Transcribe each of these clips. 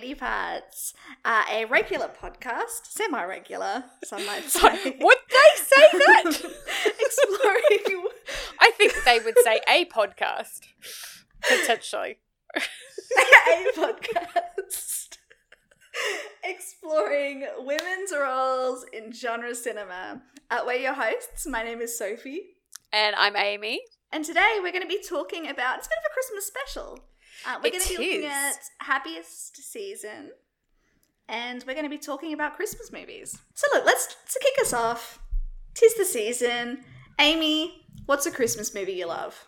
Lady Parts, uh, a regular podcast, semi regular, some might say. Would they say that? Exploring. I think they would say a podcast. Potentially. a podcast. Exploring women's roles in genre cinema. Uh, we're your hosts. My name is Sophie. And I'm Amy. And today we're going to be talking about it's a bit of a Christmas special. Uh, we're going to be looking at happiest season, and we're going to be talking about Christmas movies. So look, let's to kick us off. Tis the season. Amy, what's a Christmas movie you love?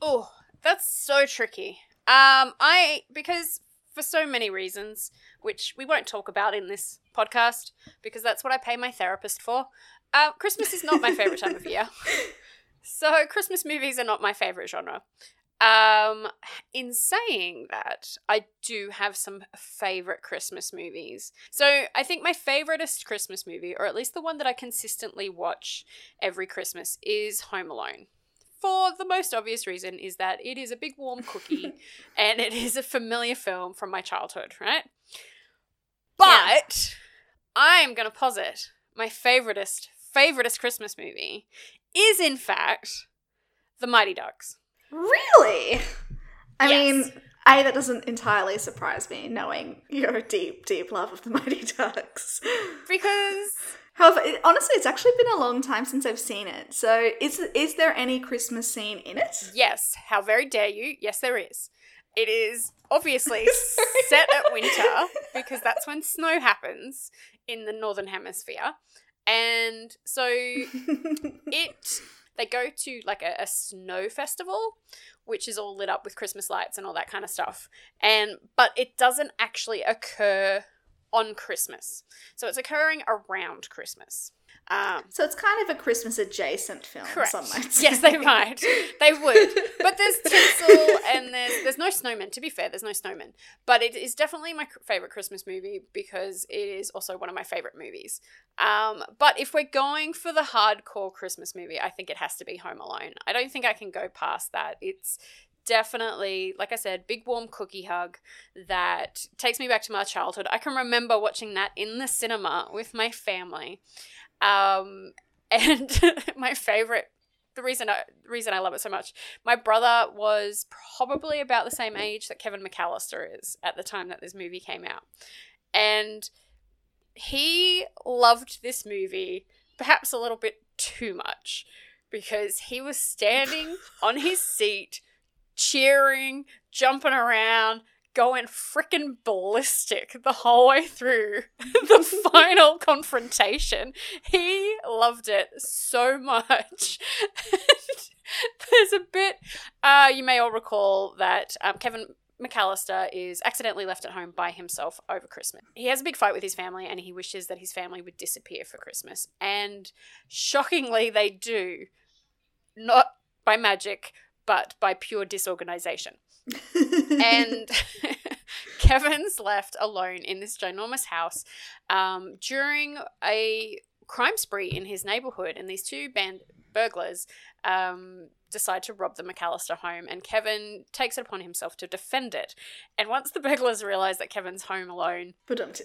Oh, that's so tricky. Um, I because for so many reasons, which we won't talk about in this podcast, because that's what I pay my therapist for. Uh, Christmas is not my favorite time of year, so Christmas movies are not my favorite genre. Um, in saying that, I do have some favorite Christmas movies. So I think my favoriteest Christmas movie, or at least the one that I consistently watch every Christmas, is Home Alone for the most obvious reason is that it is a big warm cookie and it is a familiar film from my childhood, right? But I'm going to posit my favoritist favoritist Christmas movie is in fact The Mighty Ducks. Really? I Yes. mean, A, that doesn't entirely surprise me, knowing your deep, deep love of the Mighty Ducks. Because However, it, honestly, it's actually been a long time since I've seen it. So, is is there any Christmas scene in it? yes, how very dare you? Yes there is. It is obviously set at winter because that's when snow happens in the northern hemisphere. And so it they go to like a, a snow festival which is all lit up with christmas lights and all that kind of stuff and but it doesn't actually occur on christmas. So it's occurring around christmas um, So it's kind of a Christmas adjacent film. correct. Some might say. yes they might. They would. But there's tinsel and there's there's no snowmen to be fair there's no snowmen but it is definitely my favorite christmas movie because it is also one of my favorite movies. Um, but if we're going for the hardcore christmas movie i think it has to be home alone. I don't think i can go past that. It's definitely like i said big warm cookie hug that takes me back to my childhood. I can remember watching that in the cinema with my family um, and my favorite the reason I the reason I love it so much. My brother was probably about the same age that Kevin McAllister is at the time that this movie came out. And he loved this movie perhaps a little bit too much because he was standing on his seat cheering, jumping around, going freaking ballistic the whole way through the final confrontation. He loved it so much. There's a bit, uh, you may all recall that um, Kevin McAllister is accidentally left at home by himself over Christmas. He has a big fight with his family and he wishes that his family would disappear for Christmas. And shockingly, they do. Not by magic, but by pure disorganization and Kevin's left alone in this ginormous house um, during a crime spree in his neighborhood, and these two band burglars um, decide to rob the McAllister home, and Kevin takes it upon himself to defend it. And once the burglars realize that Kevin's home alone,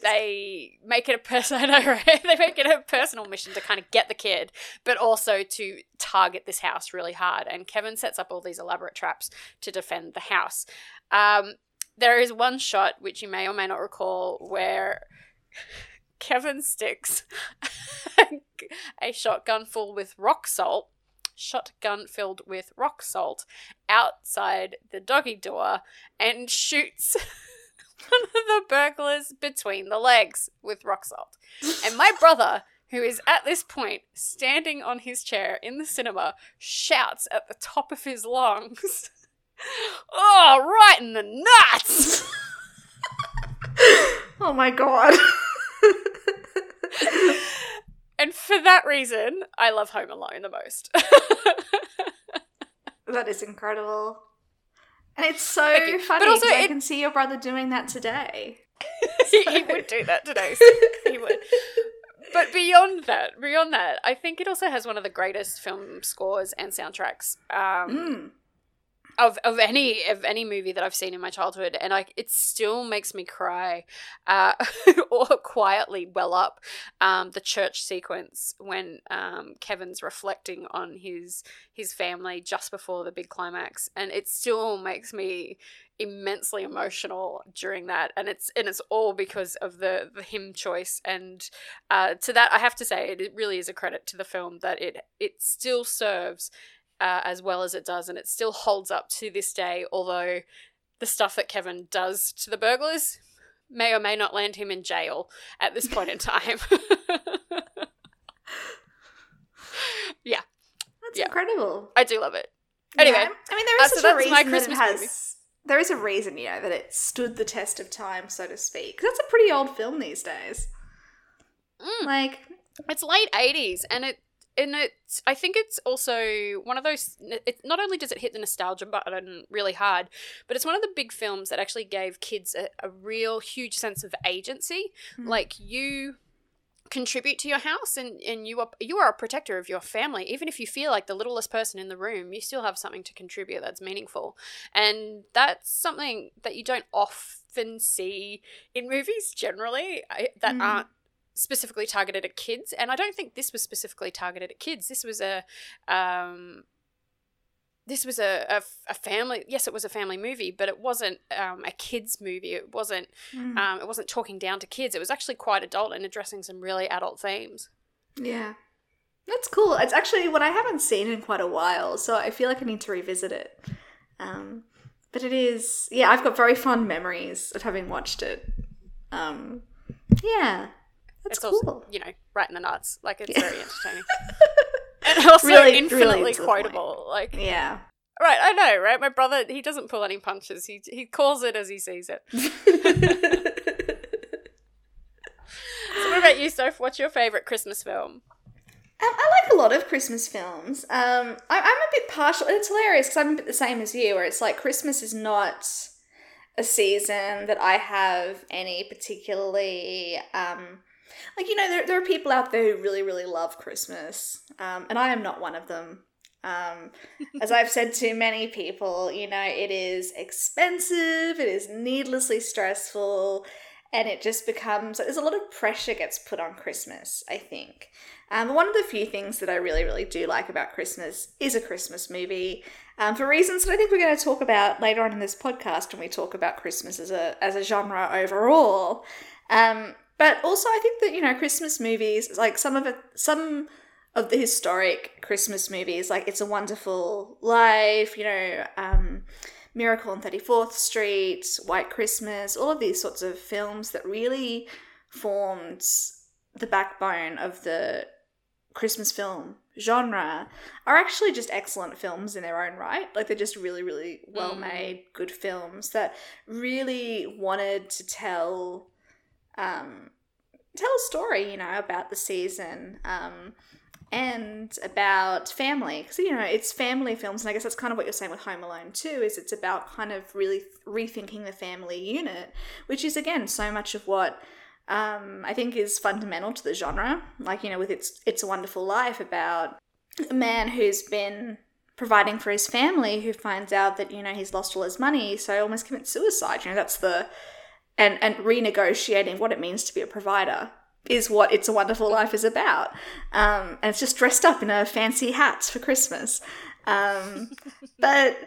they make it a person. Right? they make it a personal mission to kind of get the kid, but also to target this house really hard. And Kevin sets up all these elaborate traps to defend the house. Um, there is one shot which you may or may not recall where Kevin sticks a shotgun full with rock salt. Shotgun filled with rock salt outside the doggy door and shoots one of the burglars between the legs with rock salt. And my brother, who is at this point standing on his chair in the cinema, shouts at the top of his lungs, Oh, right in the nuts! oh my god. And for that reason, I love Home Alone the most. that is incredible. And it's so you. But funny also 'cause I can see your brother doing that today. he, he would do that today. He would. But beyond that, beyond that, I think it also has one of the greatest film scores and soundtracks. Um, Mm. Of of any of any movie that I've seen in my childhood, and it still makes me cry, uh, or quietly well up. Um, the church sequence when um, Kevin's reflecting on his his family just before the big climax, and it still makes me immensely emotional during that and it's and it's all because of the the hymn choice and uh, to that I have to say it, it really is a credit to the film that it it still serves uh, as well as it does, and it still holds up to this day. Although the stuff that Kevin does to the burglars may or may not land him in jail at this point in time. yeah, That's Yeah. incredible. I do love it. Anyway, Yeah, I mean, there is uh, so a reason my that it Christmas has. movie. There is a reason, you know, that it stood the test of time, so to speak. That's a pretty old film these days. Mm. Like, It's late eighties, and it and it's I think it's also one of those. It, not only does it hit the nostalgia button really hard, but it's one of the big films that actually gave kids a, a real huge sense of agency. Mm. Like you contribute to your house and, and you are you are a protector of your family even if you feel like the littlest person in the room you still have something to contribute that's meaningful and that's something that you don't often see in movies generally I, that Mm. aren't specifically targeted at kids and i don't think this was specifically targeted at kids this was a um this was a, a, a family yes it was a family movie but it wasn't um, a kids movie it wasn't mm, um, it wasn't talking down to kids it was actually quite adult and addressing some really adult themes yeah. That's cool. It's actually what I haven't seen in quite a while, so I feel like I need to revisit it. Um, but it is, yeah, I've got very fond memories of having watched it. Um, yeah. That's it's cool. also you know right in the nuts like it's very entertaining and also Really- really infinitely point. quotable like yeah. right i know right my brother he doesn't pull any punches he, he calls it as he sees it so what about you soph what's your favorite christmas film Um, I like a lot of Christmas films. Um, I, I'm a bit partial. It's hilarious because I'm a bit the same as you, where it's like Christmas is not a season that I have any particularly. Um, like, you know, there, there are people out there who really, really love Christmas, um, and I am not one of them. Um, as I've said to many people, you know, it is expensive, it is needlessly stressful, and it just becomes there's a lot of pressure gets put on Christmas, I think. Um, one of the few things that I really, really do like about Christmas is a Christmas movie, um, for reasons that I think we're going to talk about later on in this podcast when we talk about Christmas as a as a genre overall. Um, but also, I think that you know, Christmas movies, like some of it, some of the historic Christmas movies, like It's a Wonderful Life, you know, um, Miracle on 34th Street, White Christmas, all of these sorts of films that really formed the backbone of the Christmas film genre are actually just excellent films in their own right. Like they're just really, really well made, good films that really wanted to tell um tell a story, you know, about the season. Um and about family because you know it's family films and i guess that's kind of what you're saying with home alone too is it's about kind of really rethinking the family unit which is again so much of what um, i think is fundamental to the genre like you know with it's it's a wonderful life about a man who's been providing for his family who finds out that you know he's lost all his money so almost commits suicide you know that's the and and renegotiating what it means to be a provider is what It's a Wonderful Life is about. Um, and it's just dressed up in a fancy hats for Christmas. Um, but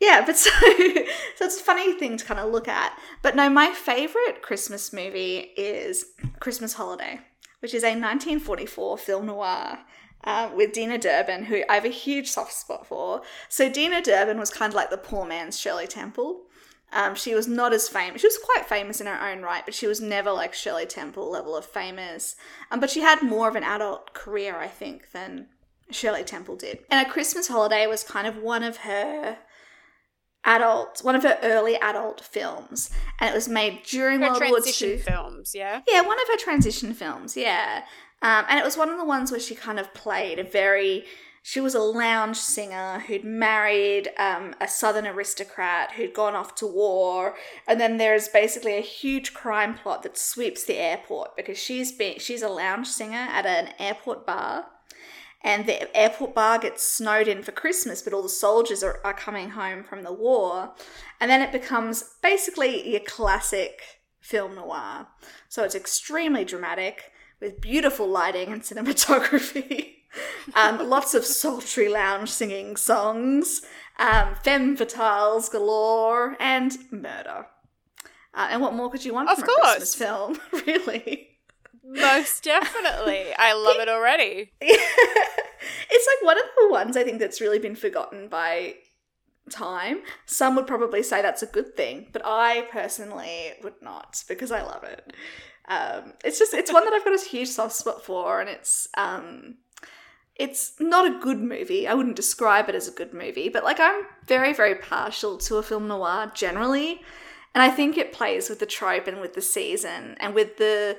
yeah, but so so it's a funny thing to kind of look at. But no, my favorite Christmas movie is Christmas Holiday, which is a 1944 film noir. Uh, with Deanna Durbin, who I have a huge soft spot for. So Deanna Durbin was kind of like the poor man's Shirley Temple. Um, she was not as famous. She was quite famous in her own right, but she was never like Shirley Temple level of famous. Um, but she had more of an adult career, I think, than Shirley Temple did. And A Christmas Holiday was kind of one of her adult, one of her early adult films, and it was made during her World War transition II. films yeah Yeah, one of her transition films, yeah. Um, and it was one of the ones where she kind of played a very. She was a lounge singer who'd married um, a southern aristocrat who'd gone off to war, and then there's basically a huge crime plot that sweeps the airport because she's been she's a lounge singer at an airport bar, and the airport bar gets snowed in for Christmas, but all the soldiers are, are coming home from the war. And then it becomes basically your classic film noir. So it's extremely dramatic with beautiful lighting and cinematography. um, lots of sultry lounge singing songs, um, femme fatales galore, and murder. Uh, and what more could you want Of from course. a Christmas film, really? Most definitely. I love it already. it's like one of the ones I think that's really been forgotten by time. Some would probably say that's a good thing, but I personally would not because I love it. Um, it's just it's one that I've got a huge soft spot for, and it's um, it's not a good movie. I wouldn't describe it as a good movie, but like I'm very very partial to a film noir generally, and I think it plays with the trope and with the season and with the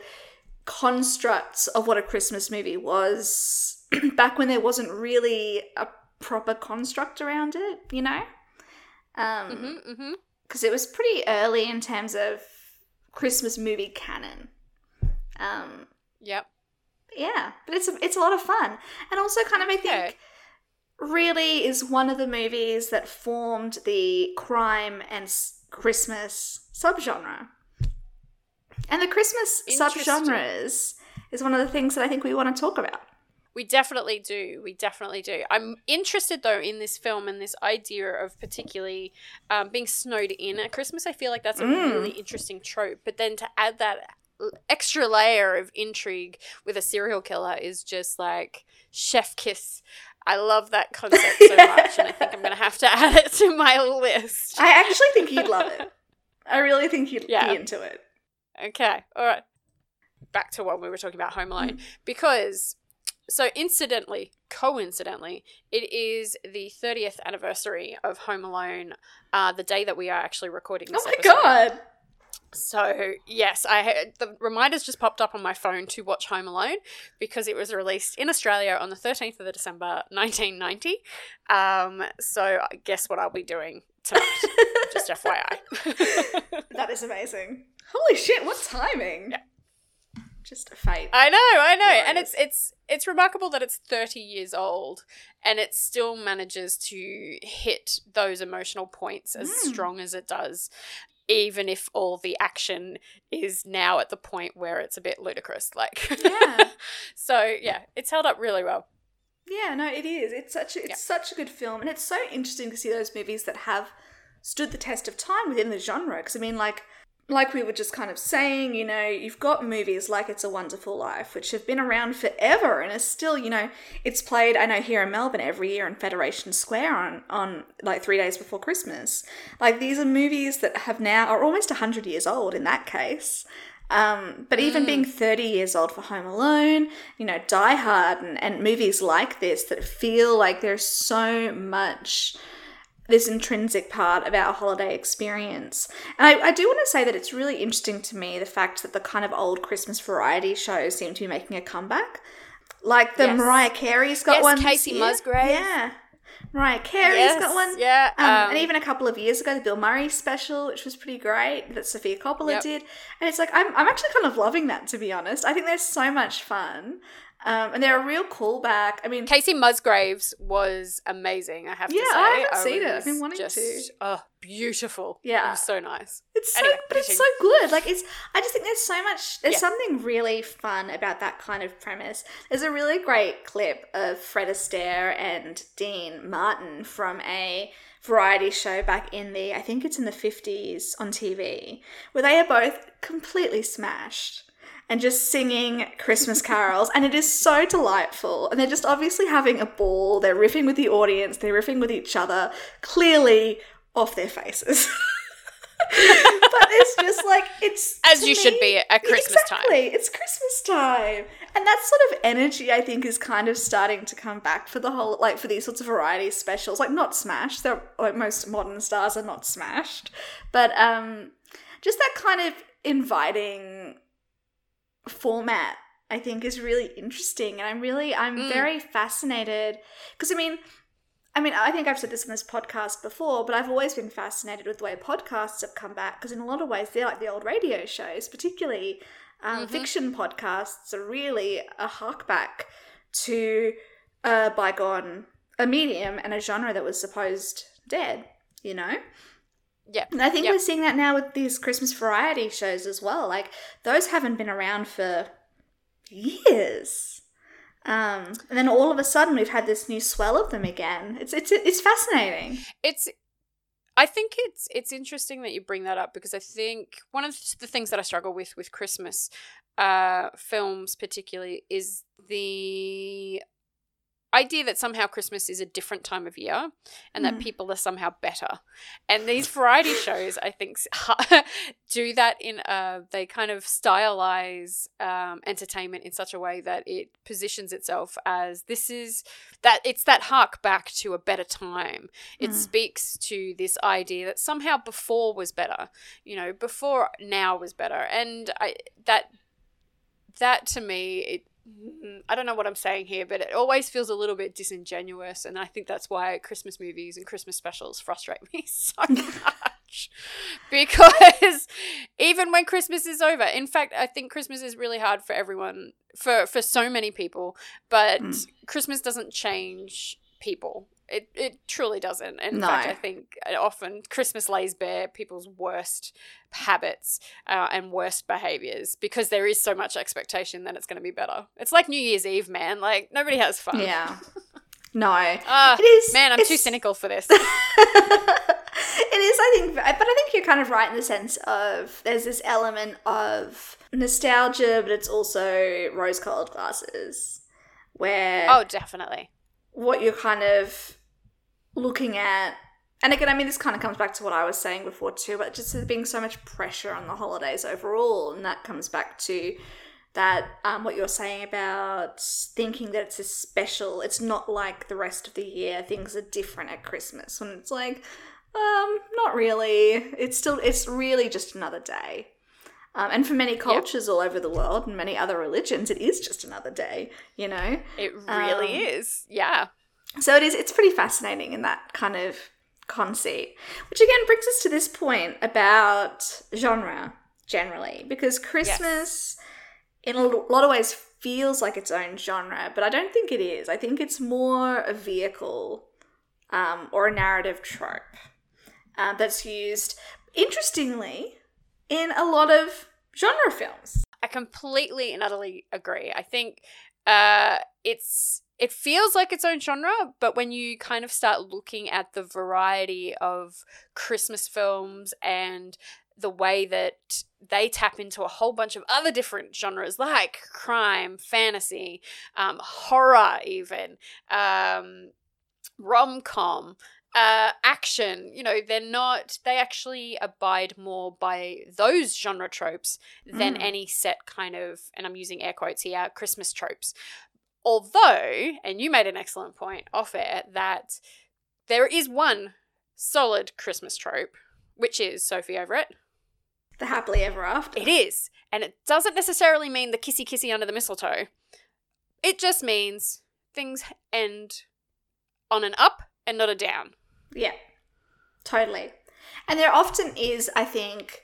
constructs of what a Christmas movie was back when there wasn't really a proper construct around it, you know? Um, hmm hmm because it was pretty early in terms of Christmas movie canon. Um, Yep. Yeah, but it's a, it's a lot of fun, and also kind of I think really is one of the movies that formed the crime and Christmas subgenre. And the Christmas subgenres is one of the things that I think we want to talk about. We definitely do. We definitely do. I'm interested though in this film and this idea of particularly um, being snowed in at Christmas. I feel like that's a Mm. really interesting trope. But then to add that extra layer of intrigue with a serial killer is just like chef kiss. I love that concept so much, and I think I'm going to have to add it to my list. I actually think you'd love it. I really think you'd Yeah. be into it. Okay, all right. Back to when we were talking about Home Alone. Because, so incidentally, coincidentally, it is the 30th anniversary of Home Alone, uh, the day that we are actually recording this Oh my episode. god! So, yes, I had, the reminders just popped up on my phone to watch Home Alone because it was released in Australia on the 13th of December 1990. Um, so, guess what I'll be doing tonight? just FYI. That is amazing. Holy shit! What timing? Yeah. Just a fate. I know, I know, and it's it's it's remarkable that it's thirty years old, and it still manages to hit those emotional points as Mm. strong as it does, even if all the action is now at the point where it's a bit ludicrous. Like, Yeah. so yeah, it's held up really well. Yeah, no, it is. It's such a, it's Yeah. such a good film, and it's so interesting to see those movies that have stood the test of time within the genre. Because I mean, like like we were just kind of saying, you know, you've got movies like It's a Wonderful Life, which have been around forever and is still, you know, it's played. I know here in Melbourne every year in Federation Square on on like three days before Christmas. Like these are movies that have now are almost hundred years old in that case. Um, but even being 30 years old for Home Alone, you know, Die Hard and, and movies like this that feel like there's so much this intrinsic part of our holiday experience. And I, I do want to say that it's really interesting to me the fact that the kind of old Christmas variety shows seem to be making a comeback. Like the Yes. Mariah Carey's got Yes, one. Kacey. Musgrave. Yeah. Mariah Carey's Yes, got one. yeah, Um, um, and even a couple of years ago, the Bill Murray special, which was pretty great, that Sofia Coppola Yep. did. And it's like, I'm, I'm actually kind of loving that, to be honest. I think they're so much fun. Um, and they're a real callback. I mean, Kacey Musgraves was amazing. I have Yeah, to say, I haven't seen it. I've been wanting just, to. Oh, beautiful. Yeah. it was so nice. It's so, Anyway, but it's so good. Like it's, I just think there's so much. There's Yeah. something really fun about that kind of premise. There's a really great clip of Fred Astaire and Dean Martin from a variety show back in the, I think it's in the 50s on TV, where they are both completely smashed and just singing Christmas carols. and it is so delightful. And they're just obviously having a ball. They're riffing with the audience, they're riffing with each other, clearly off their faces. but it's just like it's As you should be at Christmas time. exactly. It's Christmas time, and that sort of energy I think is kind of starting to come back for the whole like for these sorts of variety specials. Like not smashed. They're like most modern stars are not smashed, but um, just that kind of inviting format. I think is really interesting, and I'm really I'm Mm. very fascinated because I mean. I mean, I think I've said this on this podcast before, but I've always been fascinated with the way podcasts have come back because, in a lot of ways, they're like the old radio shows, particularly um, Mhm. fiction podcasts are really a hark back to a bygone a medium and a genre that was supposed dead, you know? Yeah. And I think Yep. we're seeing that now with these Christmas variety shows as well. Like those haven't been around for years. Um, and then all of a sudden we've had this new swell of them again. It's it's it's fascinating. it's I think it's it's interesting that you bring that up because I think one of the things that I struggle with with Christmas uh, films, particularly, is the idea that somehow Christmas is a different time of year and that Mm. people are somehow better. And these variety shows, I think, do that in a they kind of stylize um, entertainment in such a way that it positions itself as this is that it's that hark back to a better time. It Mm. speaks to this idea that somehow before was better, you know, before now was better, and I that that to me it. I don't know what I'm saying here, but it always feels a little bit disingenuous, and I think that's why Christmas movies and Christmas specials frustrate me so much. Because even when Christmas is over, in fact, I think Christmas is really hard for everyone, for for so many people. But Mm. Christmas doesn't change people. It it truly doesn't. In No. fact, I think uh, often Christmas lays bare people's worst habits uh, and worst behaviors because there is so much expectation that it's going to be better. It's like New Year's Eve, man. Like nobody has fun. Yeah. No. Ah, it is man, I'm too cynical for this. it is, I think, but I think you're kind of right in the sense of there's this element of nostalgia, but it's also rose colored glasses, where oh, definitely. what you're kind of looking at. And again, I mean, this kind of comes back to what I was saying before too, but just there being so much pressure on the holidays overall, and that comes back to that um, what you're saying about thinking that it's a special. It's not like the rest of the year. Things are different at Christmas when it's like, um, not really. It's still, it's really just another day. Um, and for many cultures all over the world and many other religions, it is just another day. You know. It really Um, is. Yeah. So it is it's pretty fascinating in that kind of conceit. Which again brings us to this point about genre generally because Christmas in a lot of ways feels like its own genre, but I don't think it is. I think it's more a vehicle um, or a narrative trope uh, that's used interestingly in a lot of genre films. I completely and utterly agree. I think uh, it's it feels like its own genre, but when you kind of start looking at the variety of Christmas films and the way that they tap into a whole bunch of other different genres like crime, fantasy, um, horror, even um, rom com, uh, action. You know, they're not. They actually abide more by those genre tropes than Mm. any set kind of, and I'm using air quotes here, Christmas tropes. Although, and you made an excellent point off air that there is one solid Christmas trope, which is Sophie Everett. The happily ever after. It is. And it doesn't necessarily mean the kissy kissy under the mistletoe. It just means things end on an up and not a down. Yeah, totally. And there often is, I think,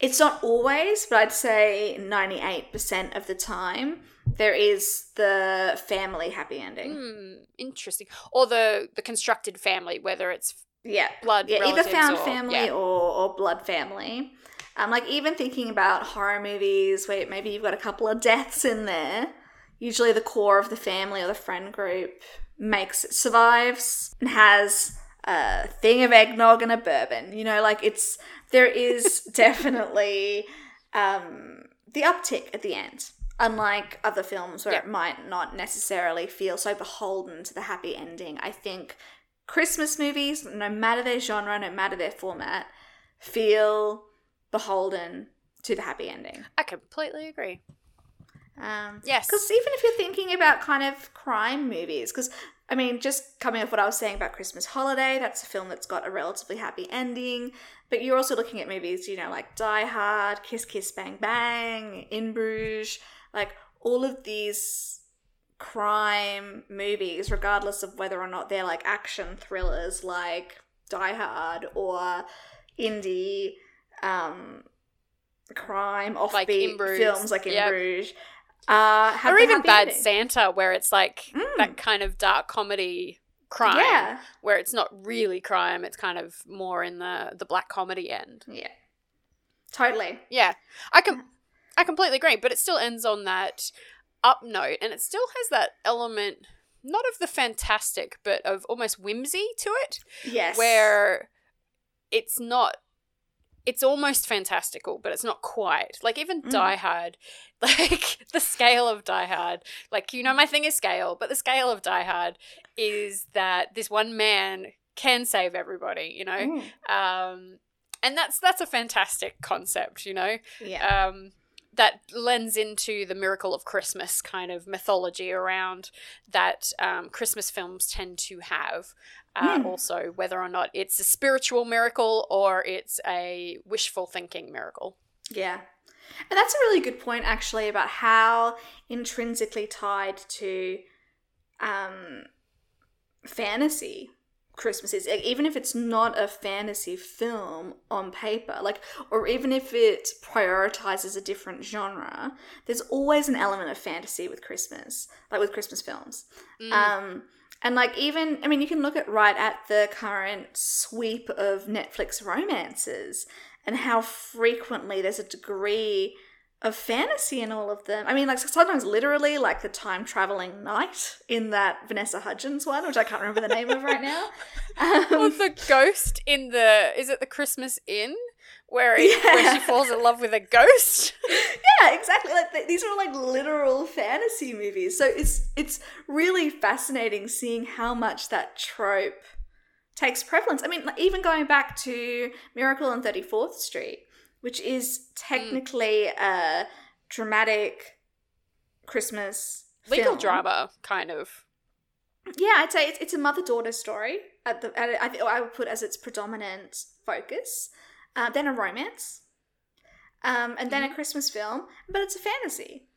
it's not always, but I'd say 98% of the time, there is the family happy ending. Hmm, interesting. Or the the constructed family, whether it's Yeah. blood Yeah, either found or- family yeah. or, or blood family. Um, like even thinking about horror movies where maybe you've got a couple of deaths in there, usually the core of the family or the friend group makes it survives and has a thing of eggnog and a bourbon. You know, like it's there is definitely um, the uptick at the end. Unlike other films where Yeah. it might not necessarily feel so beholden to the happy ending, I think Christmas movies, no matter their genre, no matter their format, feel beholden to the happy ending. I completely agree. Um, Yes. because even if you're thinking about kind of crime movies, because I mean, just coming off what I was saying about Christmas Holiday, that's a film that's got a relatively happy ending. But you're also looking at movies, you know, like Die Hard, Kiss Kiss Bang Bang, In Bruges, like all of these crime movies, regardless of whether or not they're like action thrillers like Die Hard or indie um, crime offbeat Bruges, films like In yep. Bruges. Uh, or even Bad ending. Santa, where it's like Mm. that kind of dark comedy crime Yeah. where it's not really crime it's kind of more in the the black comedy end Yeah. Totally. yeah i can i completely agree but it still ends on that up note and it still has that element not of the fantastic but of almost whimsy to it Yes. where it's not it's almost fantastical but it's not quite like even Mm. die hard like the scale of die hard like you know my thing is scale but the scale of die hard is that this one man can save everybody you know Mm. um and that's that's a fantastic concept you know Yeah. um, that lends into the miracle of Christmas kind of mythology around that um, Christmas films tend to have. Uh, Mm. Also, whether or not it's a spiritual miracle or it's a wishful thinking miracle. Yeah. And that's a really good point, actually, about how intrinsically tied to um, fantasy Christmas is. Even if it's not a fantasy film on paper, like, or even if it prioritizes a different genre, there's always an element of fantasy with Christmas, like with Christmas films. Mm. Um, and like even, I mean, you can look at right at the current sweep of Netflix romances and how frequently there's a degree of fantasy in all of them. I mean, like sometimes literally, like the time traveling knight in that Vanessa Hudgens one, which I can't remember the name of right now. or Um, the ghost in the is it the Christmas Inn where, it, where she falls in love with a ghost? yeah, exactly. Like th- these are like literal fantasy movies. So it's it's really fascinating seeing how much that trope takes prevalence. I mean, even going back to Miracle on 34th Street, which is technically a dramatic Christmas Legal film. drama, kind of. Yeah, I'd say it's, it's a mother daughter story. At the at, I, I would put as its predominant focus. Uh, then a romance, um, and then a Christmas film, but it's a fantasy.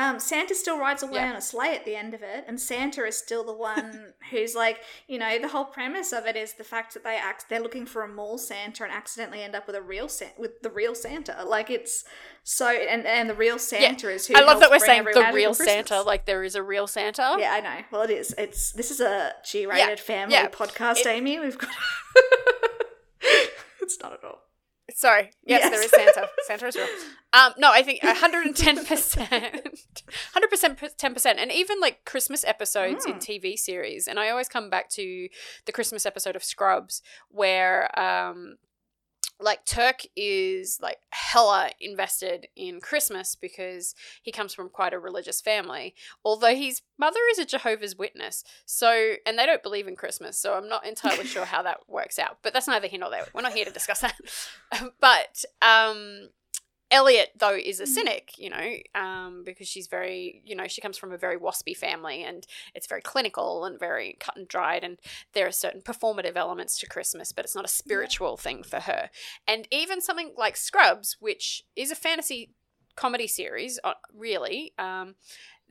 Um, Santa still rides away Yeah. on a sleigh at the end of it, and Santa is still the one who's like, you know, the whole premise of it is the fact that they act they're looking for a mall Santa and accidentally end up with a real Santa with the real Santa. Like it's so, and and the real Santa is who. I love that we're saying the real Santa, like there is a real Santa. Yeah, I know. Well, it is. It's this is a G-rated family yeah. podcast, It- Amy. We've got. it's not at all. Sorry. Yes, Yes. there is Santa. Santa is real. Um, no, I think 110%. 100% 10%. And even like Christmas episodes in Mm. TV series. And I always come back to the Christmas episode of Scrubs where um, like Turk is like hella invested in Christmas because he comes from quite a religious family. Although his mother is a Jehovah's Witness, so and they don't believe in Christmas, so I'm not entirely sure how that works out. But that's neither here nor there. We're not here to discuss that. but um, Elliot though is a cynic, you know, um, because she's very, you know, she comes from a very waspy family, and it's very clinical and very cut and dried, and there are certain performative elements to Christmas, but it's not a spiritual thing for her. And even something like Scrubs, which is a fantasy comedy series, uh, really, um,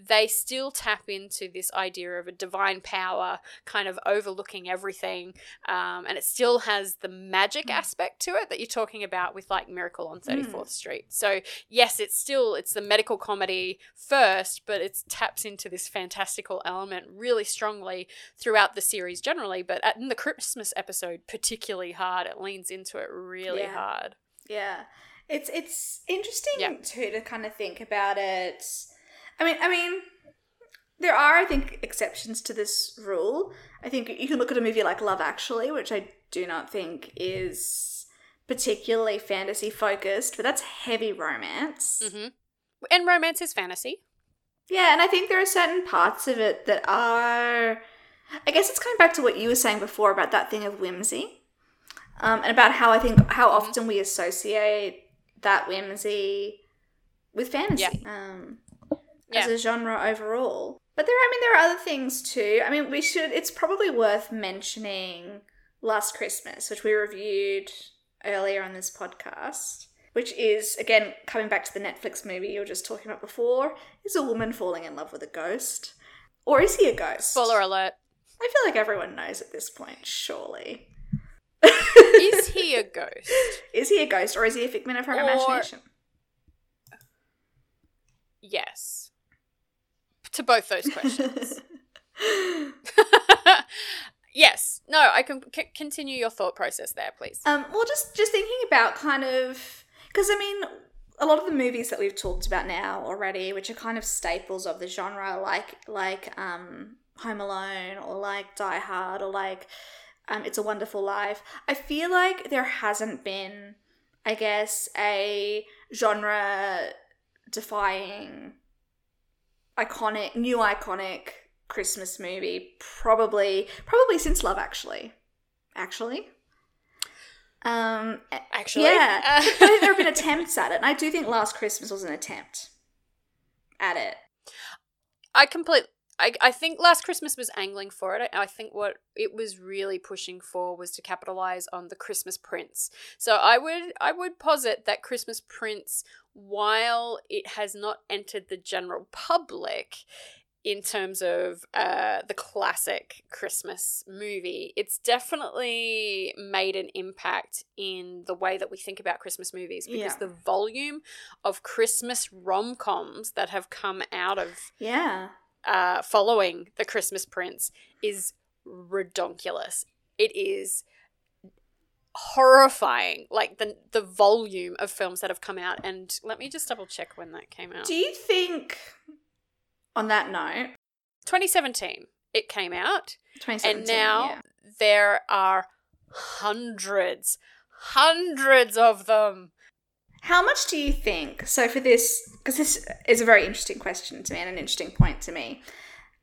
they still tap into this idea of a divine power kind of overlooking everything. Um, and it still has the magic Mm. aspect to it that you're talking about with like Miracle on 34th Mm. Street. So, yes, it's still, it's the medical comedy first, but it taps into this fantastical element really strongly throughout the series generally. But at, in the Christmas episode, particularly hard, it leans into it really Yeah. hard. Yeah, it's it's interesting Yeah. too to kind of think about it. I mean, I mean, there are I think exceptions to this rule. I think you can look at a movie like Love Actually, which I do not think is particularly fantasy focused, but that's heavy romance. hmm And romance is fantasy. Yeah, and I think there are certain parts of it that are. I guess it's coming back to what you were saying before about that thing of whimsy, um, and about how I think how often we associate that whimsy with fantasy um, as a genre overall. But there, I mean, there are other things too. I mean, we should. It's probably worth mentioning Last Christmas, which we reviewed earlier on this podcast. Which is again coming back to the Netflix movie you were just talking about before. Is a woman falling in love with a ghost, or is he a ghost? Spoiler alert. I feel like everyone knows at this point. Surely, Is he a ghost? is he a ghost, or is he a figment of her Or- imagination? Yes. To both those questions. yes. No, I can c- continue your thought process there, please. Um, well, just just thinking about kind of because I mean, a lot of the movies that we've talked about now already, which are kind of staples of the genre, like like um, Home Alone or like Die Hard or like um, It's a Wonderful Life. I feel like there hasn't been, I guess, a genre defying, iconic, new iconic Christmas movie. Probably, probably since Love Actually. Actually. Um, Actually, yeah, Uh, I think there have been attempts at it, and I do think Last Christmas was an attempt at it. I complete. I, I think Last Christmas was angling for it. I, I think what it was really pushing for was to capitalize on the Christmas Prince. So I would I would posit that Christmas Prince, while it has not entered the general public, in terms of uh, the classic Christmas movie, it's definitely made an impact in the way that we think about Christmas movies because Yeah. the volume of Christmas rom coms that have come out of Yeah, uh, following the Christmas Prince is redonkulous. It is horrifying, like the the volume of films that have come out. And let me just double check when that came out. Do you think, on that note, 2017, it came out, 2017, and now yeah. there are hundreds, hundreds of them. How much do you think? So for this, because this is a very interesting question to me and an interesting point to me.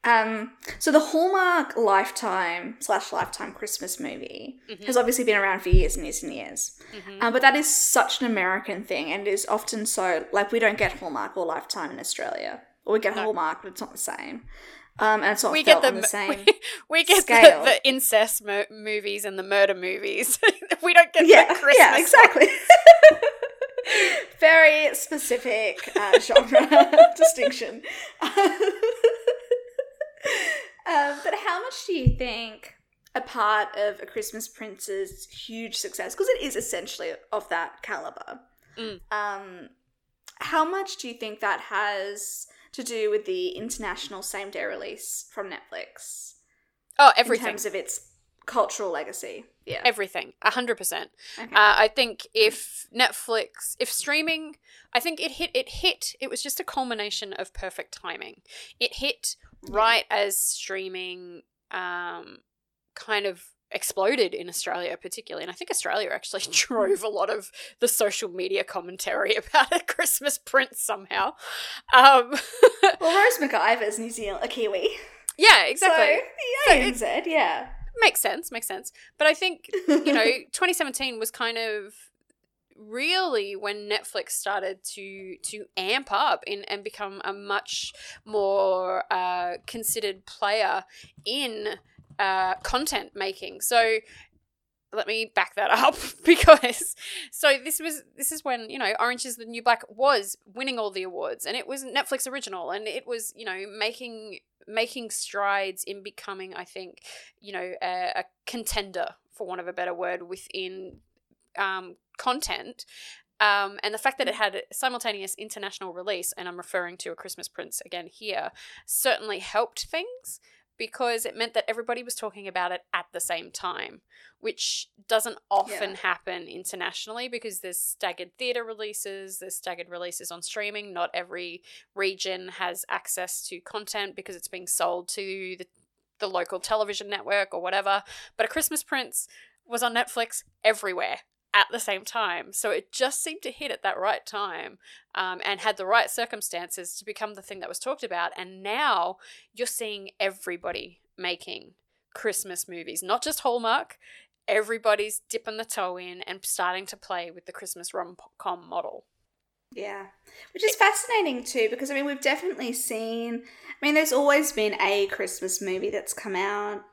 Um, so the Hallmark Lifetime slash Lifetime Christmas movie Mhm. has obviously been around for years and years and years. Mhm. Um, but that is such an American thing and is often so like we don't get Hallmark or Lifetime in Australia. Or we get No. Hallmark, but it's not the same. Um, and it's not we felt get on the, the same. we, we get scale. the, the incest mo- movies and the murder movies. we don't get yeah, the Christmas. yeah, exactly. Very specific uh, genre distinction. um, but how much do you think a part of a Christmas Prince's huge success, because it is essentially of that caliber, Mm. um, how much do you think that has to do with the international same day release from Netflix Oh, in everything. terms of its cultural legacy? Yeah. Everything. A hundred percent. Okay. Uh, I think if Netflix, if streaming, I think it hit. It hit. It was just a culmination of perfect timing. It hit right as streaming, um, kind of exploded in Australia, particularly, and I think Australia actually drove a lot of the social media commentary about a Christmas Prince somehow. Um, well, Rose McIver's New Zealand, a Kiwi. yeah, exactly. So, So the ANZ, yeah. Makes sense. Makes sense. But I think you know, 2017 was kind of really when Netflix started to to amp up in and become a much more uh, considered player in uh, content making. So let me back that up because so this was this is when you know Orange is the New Black was winning all the awards and it was Netflix original and it was you know making making strides in becoming I think you know a, a contender for want of a better word within um, content um, and the fact that it had a simultaneous international release and I'm referring to a Christmas Prince again here certainly helped things because it meant that everybody was talking about it at the same time, which doesn't often Yeah. happen internationally because there's staggered theatre releases, there's staggered releases on streaming. Not every region has access to content because it's being sold to the, the local television network or whatever. But A Christmas Prince was on Netflix everywhere at the same time. So it just seemed to hit at that right time um, and had the right circumstances to become the thing that was talked about. And now you're seeing everybody making Christmas movies, not just Hallmark. Everybody's dipping the toe in and starting to play with the Christmas rom com model. Yeah. Which is fascinating too, because I mean, we've definitely seen, I mean, there's always been a Christmas movie that's come out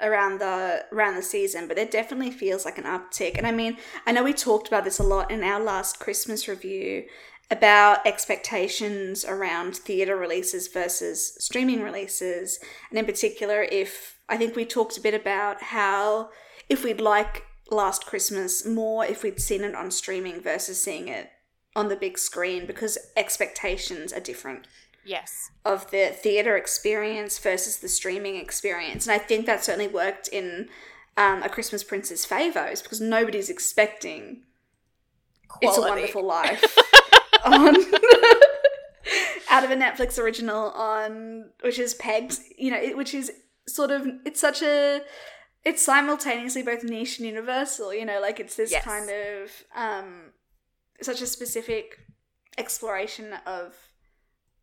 around the around the season but it definitely feels like an uptick. And i mean i know we talked about this a lot in our last christmas review about expectations around theatre releases versus streaming releases. And in particular if i think we talked a bit about how if we'd like last christmas more if we'd seen it on streaming versus seeing it on the big screen because expectations are different Yes. of the theater experience versus the streaming experience. And I think that certainly worked in um, A Christmas Prince's favors because nobody's expecting It's a Quality. Wonderful Life on out of a Netflix original on which is pegged, you know, it, which is sort of it's such a it's simultaneously both niche and universal, you know, like it's this Yes. kind of um such a specific exploration of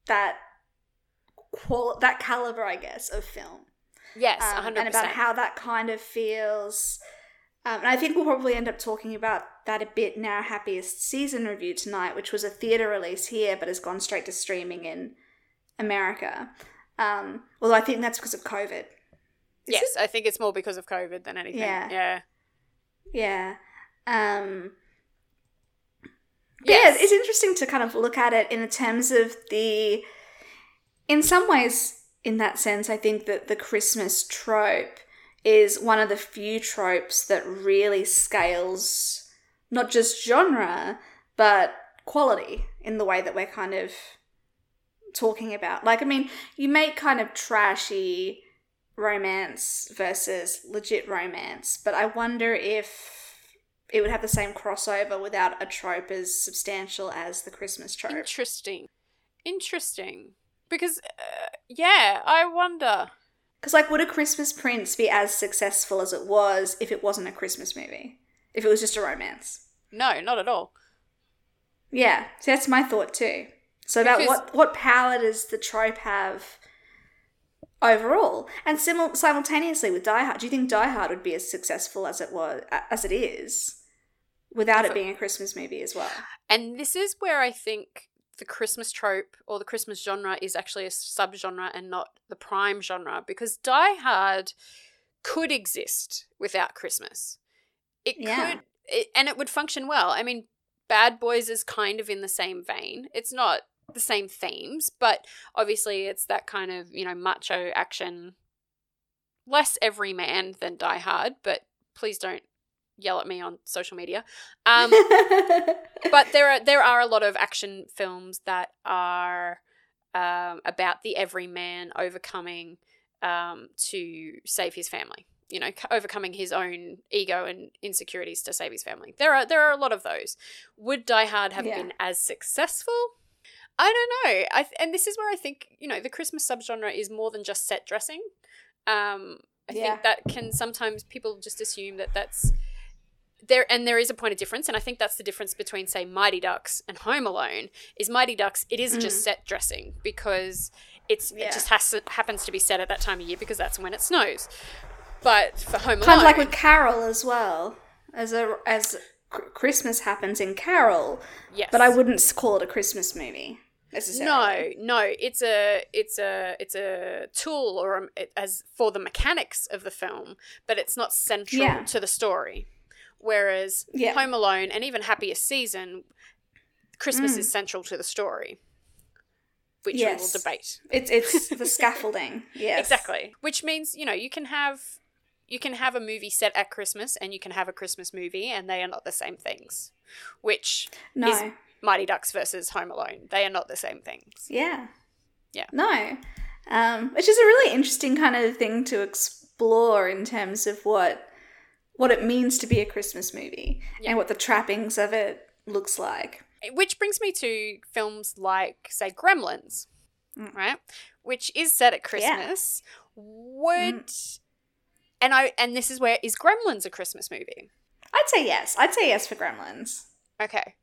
that qual that caliber, I guess, of film Yes, um, 100%. and about how that kind of feels. Um, and I think we'll probably end up talking about that a bit in our happiest season review tonight, which was a theater release here, but has gone straight to streaming in America. Um, although I think that's because of COVID. Is yes, I think it's more because of COVID than anything. Yeah. Yeah. Yeah. Um, Yes. Yeah, it's interesting to kind of look at it in terms of the. In some ways, in that sense, I think that the Christmas trope is one of the few tropes that really scales not just genre, but quality in the way that we're kind of talking about. Like, I mean, you make kind of trashy romance versus legit romance, but I wonder if it would have the same crossover without a trope as substantial as the Christmas trope. Interesting. Interesting. Because, uh, yeah, I wonder. Because, like, would a Christmas Prince be as successful as it was if it wasn't a Christmas movie? If it was just a romance? No, not at all. Yeah, so that's my thought too. So about Because- what what power does the trope have overall, and simul- simultaneously with Die Hard? Do you think Die Hard would be as successful as it was as it is without it being a Christmas movie as well? And this is where I think the Christmas trope or the Christmas genre is actually a subgenre and not the prime genre because Die Hard could exist without Christmas. It Yeah. could, it, and it would function well. I mean, Bad Boys is kind of in the same vein. It's not the same themes, but obviously it's that kind of, you know, macho action, less everyman than Die Hard, but please don't yell at me on social media. Um, but there are there are a lot of action films that are um, about the everyman overcoming um, to save his family. You know, overcoming his own ego and insecurities to save his family. There are there are a lot of those. Would Die Hard have Yeah. been as successful? I don't know. I th- and this is where I think you know the Christmas subgenre is more than just set dressing. Um, I Yeah. think that can sometimes people just assume that that's there and there is a point of difference and i think that's the difference between say mighty ducks and home alone is mighty ducks it is just mm. set dressing because it's Yeah. it just has to, happens to be set at that time of year because that's when it snows but for home alone kind of like with Carol as well. As a as Christmas happens in Carol, yes but I wouldn't call it a Christmas movie necessarily. no no it's a it's a it's a tool or um, a, as for the mechanics of the film but it's not central Yeah. to the story whereas Yeah. home alone and even happiest season christmas Mm. is central to the story which Yes. we will debate It's it's the scaffolding. Yes, exactly which means you know you can have you can have a movie set at christmas and you can have a christmas movie and they are not the same things which No. is mighty ducks versus home alone they are not the same things Yeah. Yeah. No. Um, which is a really interesting kind of thing to explore in terms of what what it means to be a Christmas movie Yeah. and what the trappings of it looks like. which brings me to films like say gremlins Mm. right which is set at christmas would and i and this is where is gremlins a christmas movie I'd say yes. I'd say yes for Gremlins. okay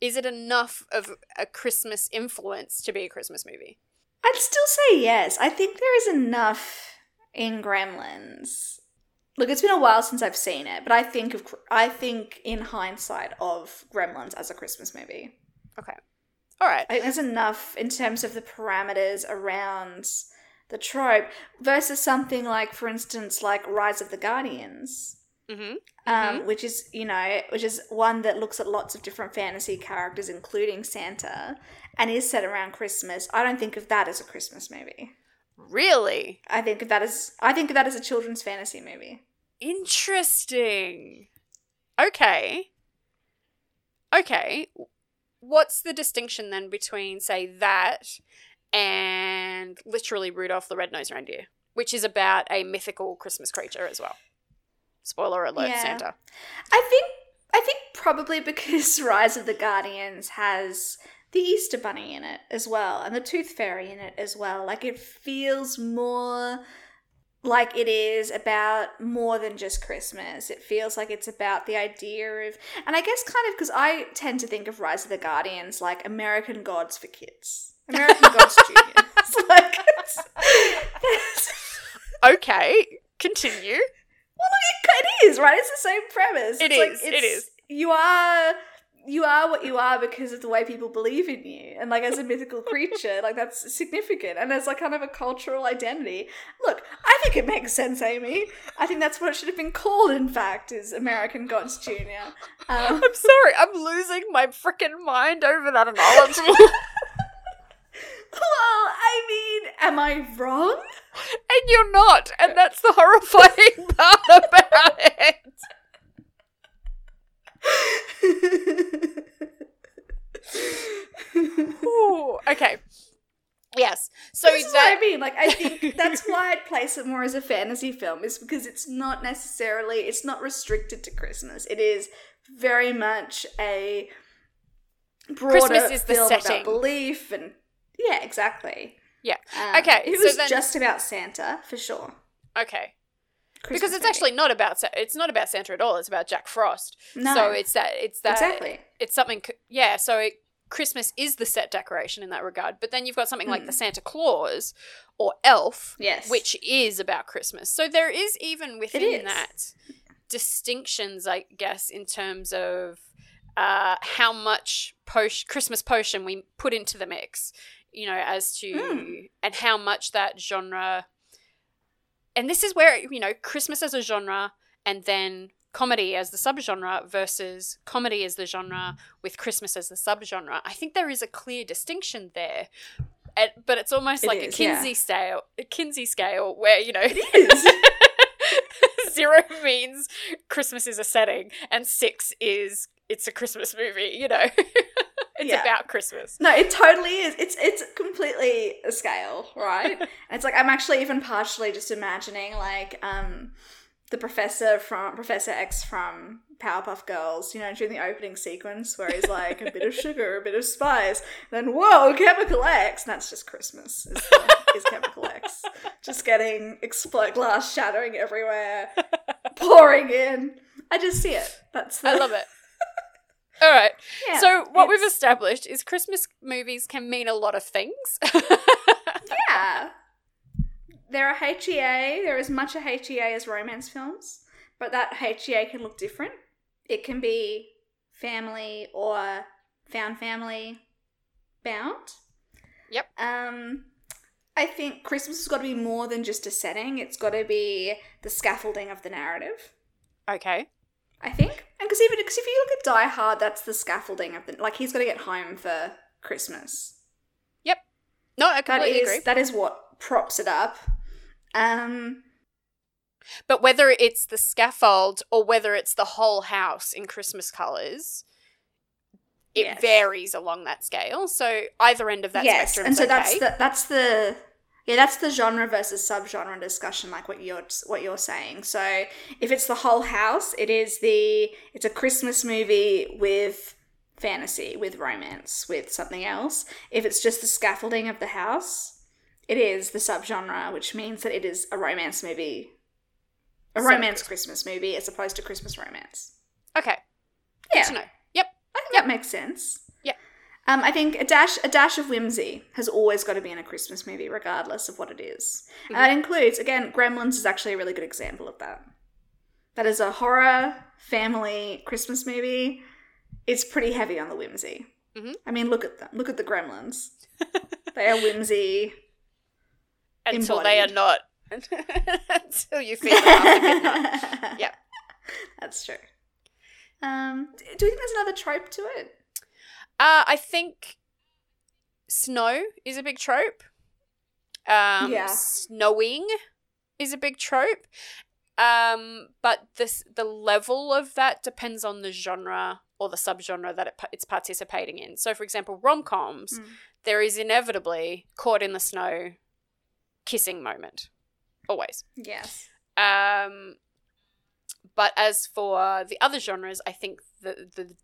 is it enough of a christmas influence to be a christmas movie I'd still say yes. I think there is enough in Gremlins. Look, it's been a while since I've seen it, but I think of I think in hindsight of Gremlins as a Christmas movie. okay all right I think there's enough in terms of the parameters around the trope versus something like, for instance, like Rise of the Guardians, mm-hmm. um, which is you know, which is one that looks at lots of different fantasy characters, including Santa, and is set around Christmas. I don't think of that as a Christmas movie. really I think of that as I think of that as a children's fantasy movie. Interesting okay okay what's the distinction then between say that and literally Rudolph the Red-Nosed Reindeer, which is about a mythical Christmas creature as well. Spoiler alert, Yeah. Santa. I think I think probably because Rise of the Guardians has the Easter Bunny in it as well, and the Tooth Fairy in it as well. Like it feels more like it is about more than just Christmas. It feels like it's about the idea of, and I guess kind of because I tend to think of Rise of the Guardians like American Gods for kids, American Gods Juniors. like it's, it's- Okay, continue. Well, look, it, it is right. It's the same premise. It it's like, is, it it's- is. You are you are what you are because of the way people believe in you, and like as a mythical creature, like that's significant, and as like kind of a cultural identity. Look, I think it makes sense, Amy. I think that's what it should have been called. In fact, is American Gods Junior. Um, I'm sorry, I'm losing my freaking mind over that analogy. well, I mean, am I wrong? and you're not, and that's the horrifying part about it. Ooh, okay. Yes. So this is that what I mean. Like, I think that's why I'd place it more as a fantasy film, is because it's not necessarily, it's not restricted to Christmas. It is very much a broader Christmas is the film setting. about belief and yeah, exactly. Yeah. Um, Okay, it so was then- just about Santa for sure. okay. Christmas because it's movie. actually not about it's not about Santa at all. It's about Jack Frost. no, So it's that it's that exactly. it's something yeah so it, christmas is the set decoration in that regard but then you've got something like Hmm. the santa claus or elf Yes, which is about christmas so there is even within is. that distinctions i guess in terms of uh, how much potion, christmas potion we put into the mix you know as to Hmm. and how much that genre and this is where you know christmas as a genre and then comedy as the subgenre versus comedy as the genre with Christmas as the subgenre. I think there is a clear distinction there. But it's almost It like is, a yeah. Kinsey scale, a Kinsey scale where you know is. zero means Christmas is a setting, and six is it's a Christmas movie. You know, it's Yeah. about Christmas. No, it totally is. It's it's completely a scale, right? it's like I'm actually even partially just imagining like um the professor from Professor X from Powerpuff Girls, you know, during the opening sequence where he's like a bit of sugar, a bit of spice, then whoa, chemical X, and that's just Christmas is, the, is chemical X, just getting explode glass shattering everywhere, pouring in. I just see it. That's the, I love it. All right. Yeah, so what we've established is Christmas movies can mean a lot of things. Yeah. There are HEA, there is much a HEA as romance films, but that HEA can look different. It can be family or found family bound. Yep. Um I think Christmas has got to be more than just a setting. It's got to be the scaffolding of the narrative. okay. I think, and because even because if you look at Die Hard, that's the scaffolding of the like he's got to get home for Christmas. Yep. No, I That completely is agree. that is what props it up. Um, But whether it's the scaffold or whether it's the whole house in Christmas colours, it Yes. varies along that scale. So either end of that yes, spectrum and so okay. that's the that's the yeah that's the genre versus subgenre discussion, like what you're what you're saying. So if it's the whole house, it is the it's a Christmas movie with fantasy, with romance, with something else. If it's just the scaffolding of the house, it is the subgenre, which means that it is a romance movie, a So- romance Christmas movie, as opposed to Christmas romance. okay. Good Yeah. to know. Yep. I think Yep. that makes sense. Yeah. Um, I think a dash a dash of whimsy has always got to be in a Christmas movie, regardless of what it is. And that includes again, Gremlins is actually a really good example of that. That is a horror family Christmas movie. It's pretty heavy on the whimsy. Mhm. I mean, look at them. Look at the Gremlins. they are whimsy. Until they are not. Until you feel after midnight. Yep. That's true. Um, do you think there's another trope to it? Uh, I think snow is a big trope. Um, Yeah. Snowing is a big trope. Um, but this the level of that depends on the genre or the subgenre that it, it's participating in. So, for example, rom coms, Mm. there is inevitably caught in the snow kissing moment, always. Yes. Um, but as for the other genres, I think the the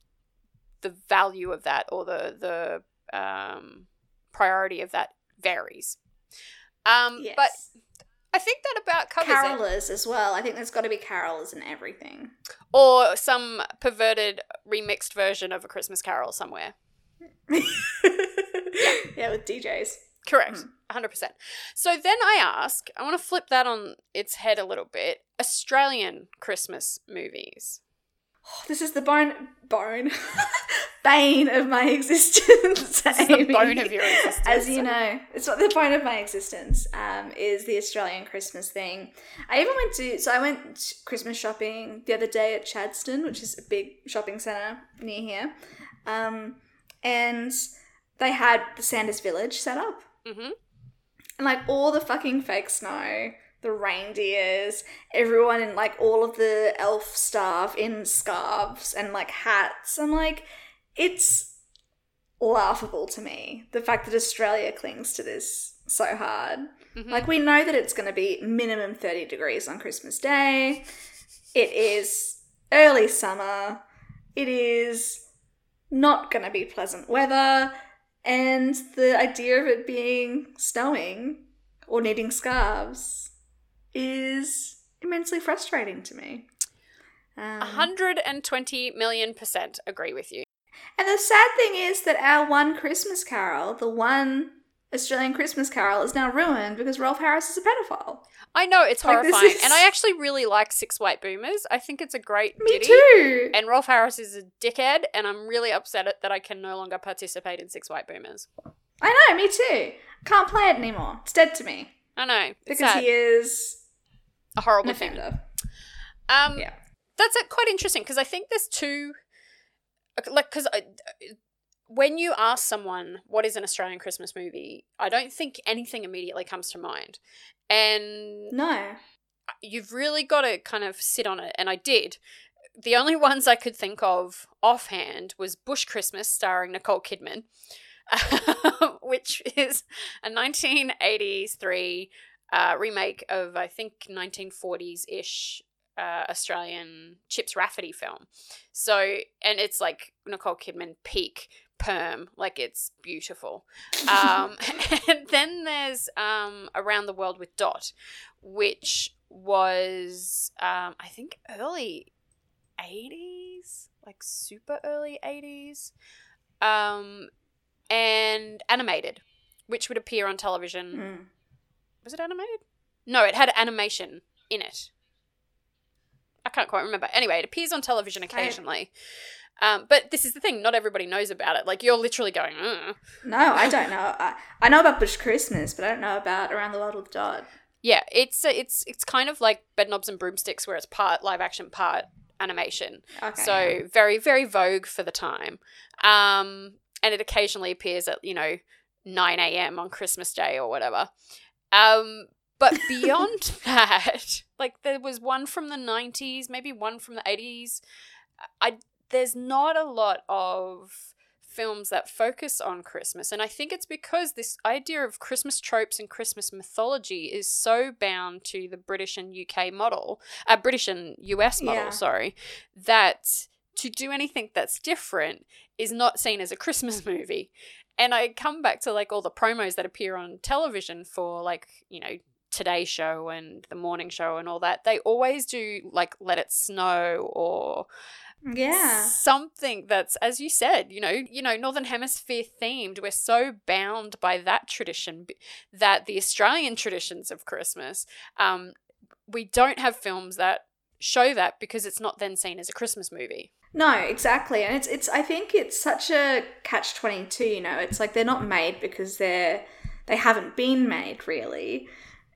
the value of that or the the um, priority of that varies. Um, Yes. But I think that about covers it. carolers as well. I think there's got to be carolers in everything. Or some perverted remixed version of a Christmas Carol somewhere. yeah, with DJs. Correct. Mm. 100%. So then I ask, I want to flip that on its head a little bit. Australian Christmas movies. This is the bone, bone, bane of my existence. Is the bone of your existence. As you know, it's what the bone of my existence um, is the Australian Christmas thing. I even went to, so I went Christmas shopping the other day at Chadstone, which is a big shopping centre near here. Um, and they had the Santa's Village set up. hmm And like all the fucking fake snow, the reindeers, everyone in like all of the elf staff in scarves and like hats. I'm like, it's laughable to me the fact that Australia clings to this so hard. Mhm. Like, we know that it's going to be minimum 30 degrees on Christmas Day. It is early summer. It is not going to be pleasant weather. And the idea of it being snowing or needing scarves is immensely frustrating to me. Um, 120 million percent agree with you. and the sad thing is that our one Christmas carol, the one Australian Christmas carol, is now ruined because Rolf Harris is a pedophile. I know it's Like, horrifying, is- and I actually really like Six White Boomers. I think it's a great Me ditty. too. And Rolf Harris is a dickhead, and I'm really upset at that I can no longer participate in Six White Boomers. I know, me too. Can't play it anymore. It's dead to me I know because sad. he is a horrible offender. Um, Yeah. that's uh, quite interesting because I think there's two, like, because when you ask someone what is an Australian Christmas movie, I don't think anything immediately comes to mind, and No. you've really got to kind of sit on it, and I did. The only ones I could think of offhand was Bush Christmas, starring Nicole Kidman, which is a 1983 uh, remake of I think 1940s ish uh, Australian Chips Rafferty film. So, and it's like Nicole Kidman peak perm, like it's beautiful. Um, and then there's um, Around the World with Dot, which was um, I think early 80s, like super early 80s, um, and animated, which would appear on television Mm. was it animated? No, it had animation in it. I can't quite remember. Anyway, it appears on television occasionally. Um, but this is the thing, not everybody knows about it. Like, you're literally going, Ugh. No, I don't know. I, I know about Bush Christmas, but I don't know about Around the World with Dot. Yeah, it's uh, it's it's kind of like Bedknobs and Broomsticks, where it's part live action, part animation. Okay. So very very vogue for the time, um, and it occasionally appears at you know nine a.m. on Christmas Day or whatever. Um, but beyond that, like there was one from the nineties, maybe one from the eighties. I there's not a lot of films that focus on Christmas, and I think it's because this idea of Christmas tropes and Christmas mythology is so bound to the British and UK model, uh, British and US model, Yeah. sorry, that to do anything that's different is not seen as a Christmas movie. And I come back to like all the promos that appear on television for like, you know, Today Show and the Morning Show and all that. They always do like Let It Snow or yeah. something that's as you said you know you know northern hemisphere themed we're so bound by that tradition that the australian traditions of christmas um we don't have films that show that because it's not then seen as a christmas movie No, exactly. And it's it's I think it's such a catch 22, you know. It's like they're not made because they're they haven't been made really.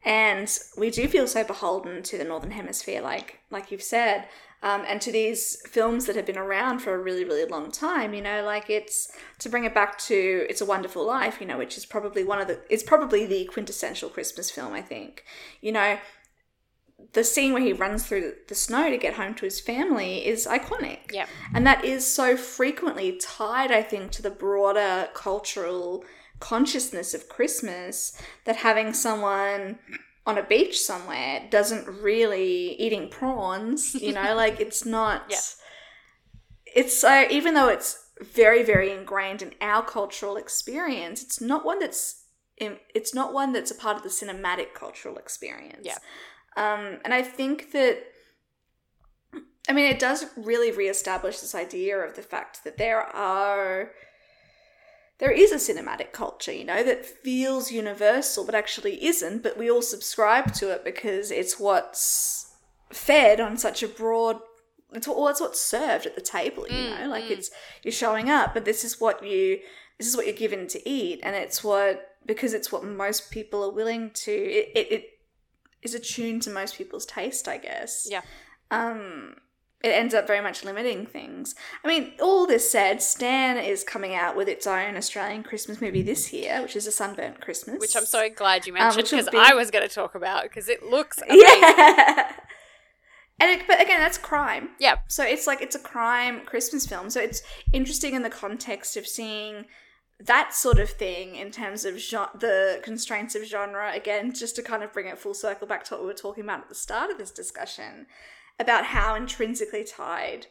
And we do feel so beholden to the northern hemisphere like like you've said. Um, and to these films that have been around for a really, really long time, you know, like it's to bring it back to It's a Wonderful Life, you know, which is probably one of the, it's probably the quintessential Christmas film, I think. You know, the scene where he runs through the snow to get home to his family is iconic. Yeah. And that is so frequently tied, I think, to the broader cultural consciousness of Christmas that having someone on a beach somewhere doesn't really eating prawns, you know, like it's not Yeah. it's so even though it's very very ingrained in our cultural experience, it's not one that's it's not one that's a part of the cinematic cultural experience. Yeah. Um, and I think that I mean, it does really reestablish this idea of the fact that there are there is a cinematic culture, you know, that feels universal but actually isn't, but we all subscribe to it because it's what's fed on such a broad it's what, well, it's what's served at the table, you Mm, know, like mm. it's you're showing up, but this is what you this is what you're given to eat, and it's what because it's what most people are willing to. It it, it is attuned to most people's taste, I guess. Yeah. Um, it ends up very much limiting things. I mean, all this said, Stan is coming out with its own Australian Christmas movie this year, which is a Sunburnt Christmas. Which I'm so glad you Um, mentioned because be- I was going to talk about because it looks amazing. Yeah. And it, but again, that's crime. Yeah. So it's like it's a crime Christmas film. So it's interesting in the context of seeing that sort of thing in terms of the constraints of genre. Again, just to kind of bring it full circle back to what we were talking about at the start of this discussion about how intrinsically tied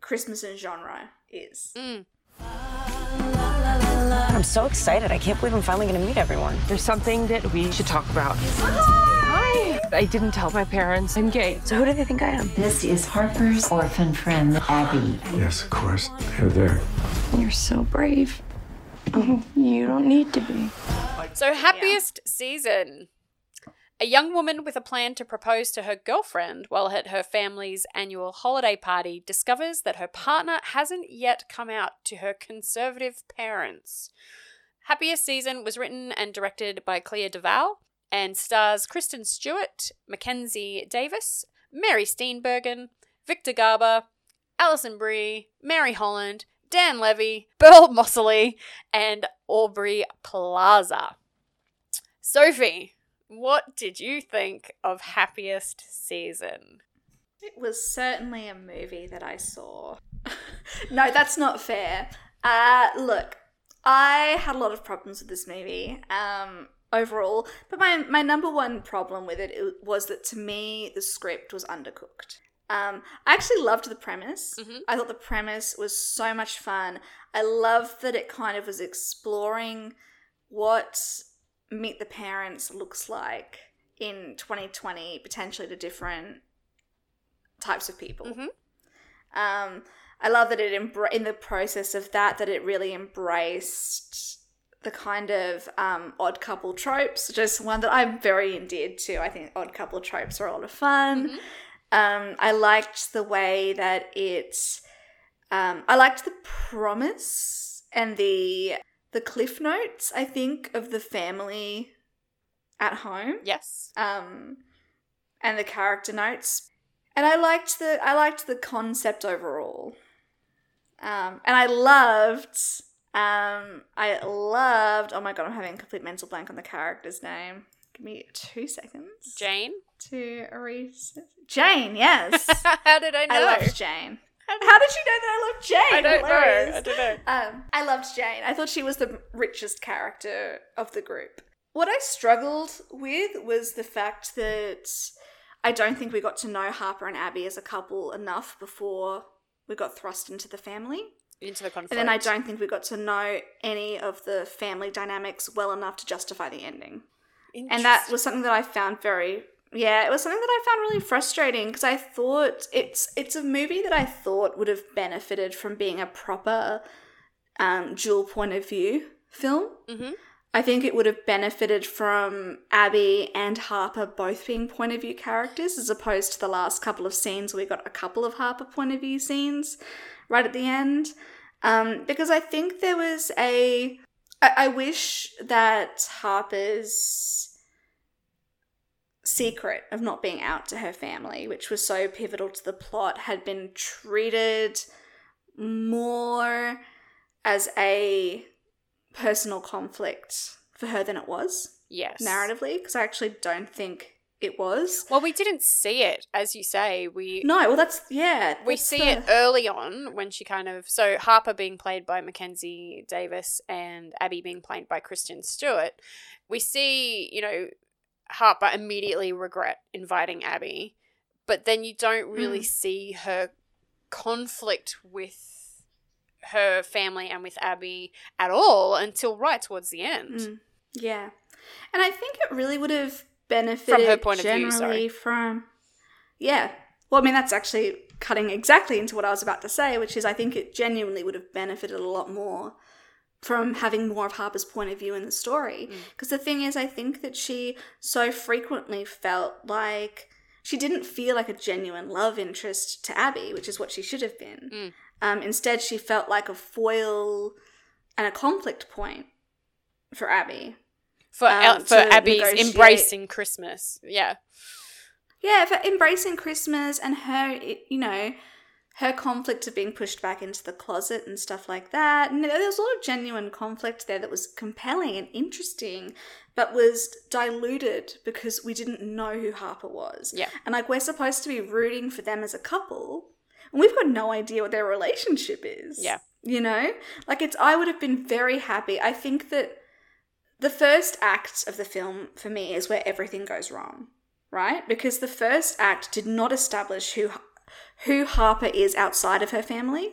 Christmas and genre is. Mm. I'm so excited. I can't believe I'm finally going to meet everyone. There's something that we should talk about. Hi! I didn't tell my parents I'm gay. So who do they think I am? This is Harper's orphan friend, Abby. Yes, of course. They're there. You're so brave. Oh, you don't need to be. So, happiest season. A young woman with a plan to propose to her girlfriend while at her family's annual holiday party discovers that her partner hasn't yet come out to her conservative parents. Happiest Season was written and directed by Clea DuVall and stars Kristen Stewart, Mackenzie Davis, Mary Steenburgen, Victor Garber, Alison Brie, Mary Holland, Dan Levy, Burl Moseley, and Aubrey Plaza. Sophie, what did you think of Happiest Season? It was certainly a movie that I saw. no, that's not fair. Uh, look, I had a lot of problems with this movie um, overall, but my, my number one problem with it was that to me, the script was undercooked. Um, I actually loved the premise. Mhm. I thought the premise was so much fun. I loved that it kind of was exploring what Meet the Parents looks like in 2020, potentially to different types of people. Mhm. Um, I love that it embra- in the process of that that it really embraced the kind of um, odd couple tropes, which is one that I'm very endeared to. I think odd couple tropes are a lot of fun. Um, I liked the way that it. Um, I liked the promise and the the cliff notes. I think of the family at home Yes. um, and the character notes, and I liked the I liked the concept overall, um, and I loved um, I loved. Oh my god, I'm having a complete mental blank on the character's name. Give me two seconds Jane? to erase Jane. Yes, How did I know? I loved Jane. How did you know that I loved Jane? I don't know. I don't know. Um, I loved Jane. I thought she was the richest character of the group. What I struggled with was the fact that I don't think we got to know Harper and Abby as a couple enough before we got thrust into the family. Into the conflict. And then I don't think we got to know any of the family dynamics well enough to justify the ending. And that was something that I found very yeah, it was something that I found really frustrating because I thought it's it's a movie that I thought would have benefited from being a proper um, dual point of view film. Mhm. I think it would have benefited from Abby and Harper both being point of view characters as opposed to the last couple of scenes where we got a couple of Harper point of view scenes right at the end. Um, because I think there was a. I, I wish that Harper's secret of not being out to her family, which was so pivotal to the plot, had been treated more as a personal conflict for her than it was Yes. narratively because I actually don't think it was. Well, we didn't see it, as you say. We No, well, that's yeah. we see the- it early on when she kind of so Harper being played by Mackenzie Davis and Abby being played by Kristen Stewart. We see, you know, Harper immediately regret inviting Abby, but then you don't really Mm. see her conflict with her family and with Abby at all until right towards the end. Mm, yeah, and I think it really would have benefited from her point of view, sorry. from yeah. Well, I mean that's actually cutting exactly into what I was about to say, which is I think it genuinely would have benefited a lot more from having more of Harper's point of view in the story. Mm. Because the thing is, I think that she so frequently felt like she didn't feel like a genuine love interest to Abby, which is what she should have been. Mm. Um, instead, she felt like a foil and a conflict point for Abby. For Um, El- for Abby's negotiate- embracing Christmas, yeah, Yeah, for embracing Christmas and her, you know, her conflict of being pushed back into the closet and stuff like that. And there was a lot of genuine conflict there that was compelling and interesting, but was diluted because we didn't know who Harper was. Yeah. And like, we're supposed to be rooting for them as a couple, and we've got no idea what their relationship is. Yeah. You know? Like, it's, I would have been very happy. I think that the first act of the film for me is where everything goes wrong right? Because the first act did not establish who who Harper is outside of her family,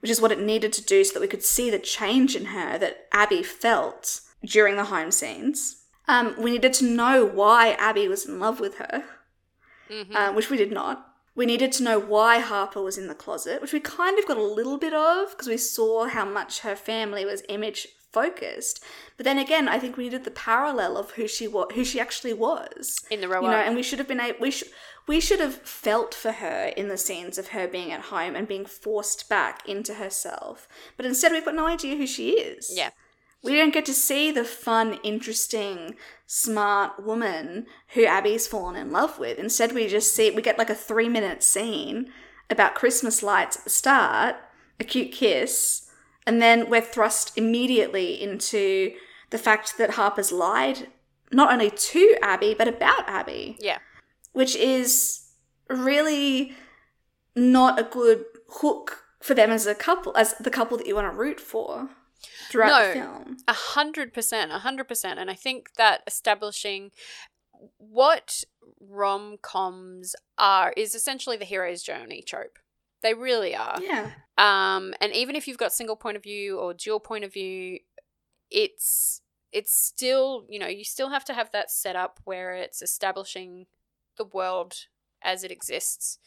which is what it needed to do so that we could see the change in her that Abby felt during the home scenes. Um, we needed to know why Abby was in love with her, Mhm. uh, which we did not. We needed to know why Harper was in the closet, which we kind of got a little bit of because we saw how much her family was image focused. But then again, I think we needed the parallel of who she was, who she actually was in the row you know, and we should have been able, we should we should have felt for her in the scenes of her being at home and being forced back into herself. But instead, we've got no idea who she is. yeah, we don't get to see the fun, interesting, smart woman who Abby's fallen in love with. Instead, we just see we get like a three minute scene about Christmas lights at the start, a cute kiss, and then we're thrust immediately into the fact that Harper's lied not only to Abby but about Abby yeah. which is really not a good hook for them as a couple, as the couple that you want to root for throughout No. the film. A hundred percent, a hundred percent. And I think that establishing what rom coms are is essentially the hero's journey trope. They really are. Yeah. Um, and even if you've got single point of view or dual point of view, it's it's still you know you still have to have that setup where it's establishing the world as it exists,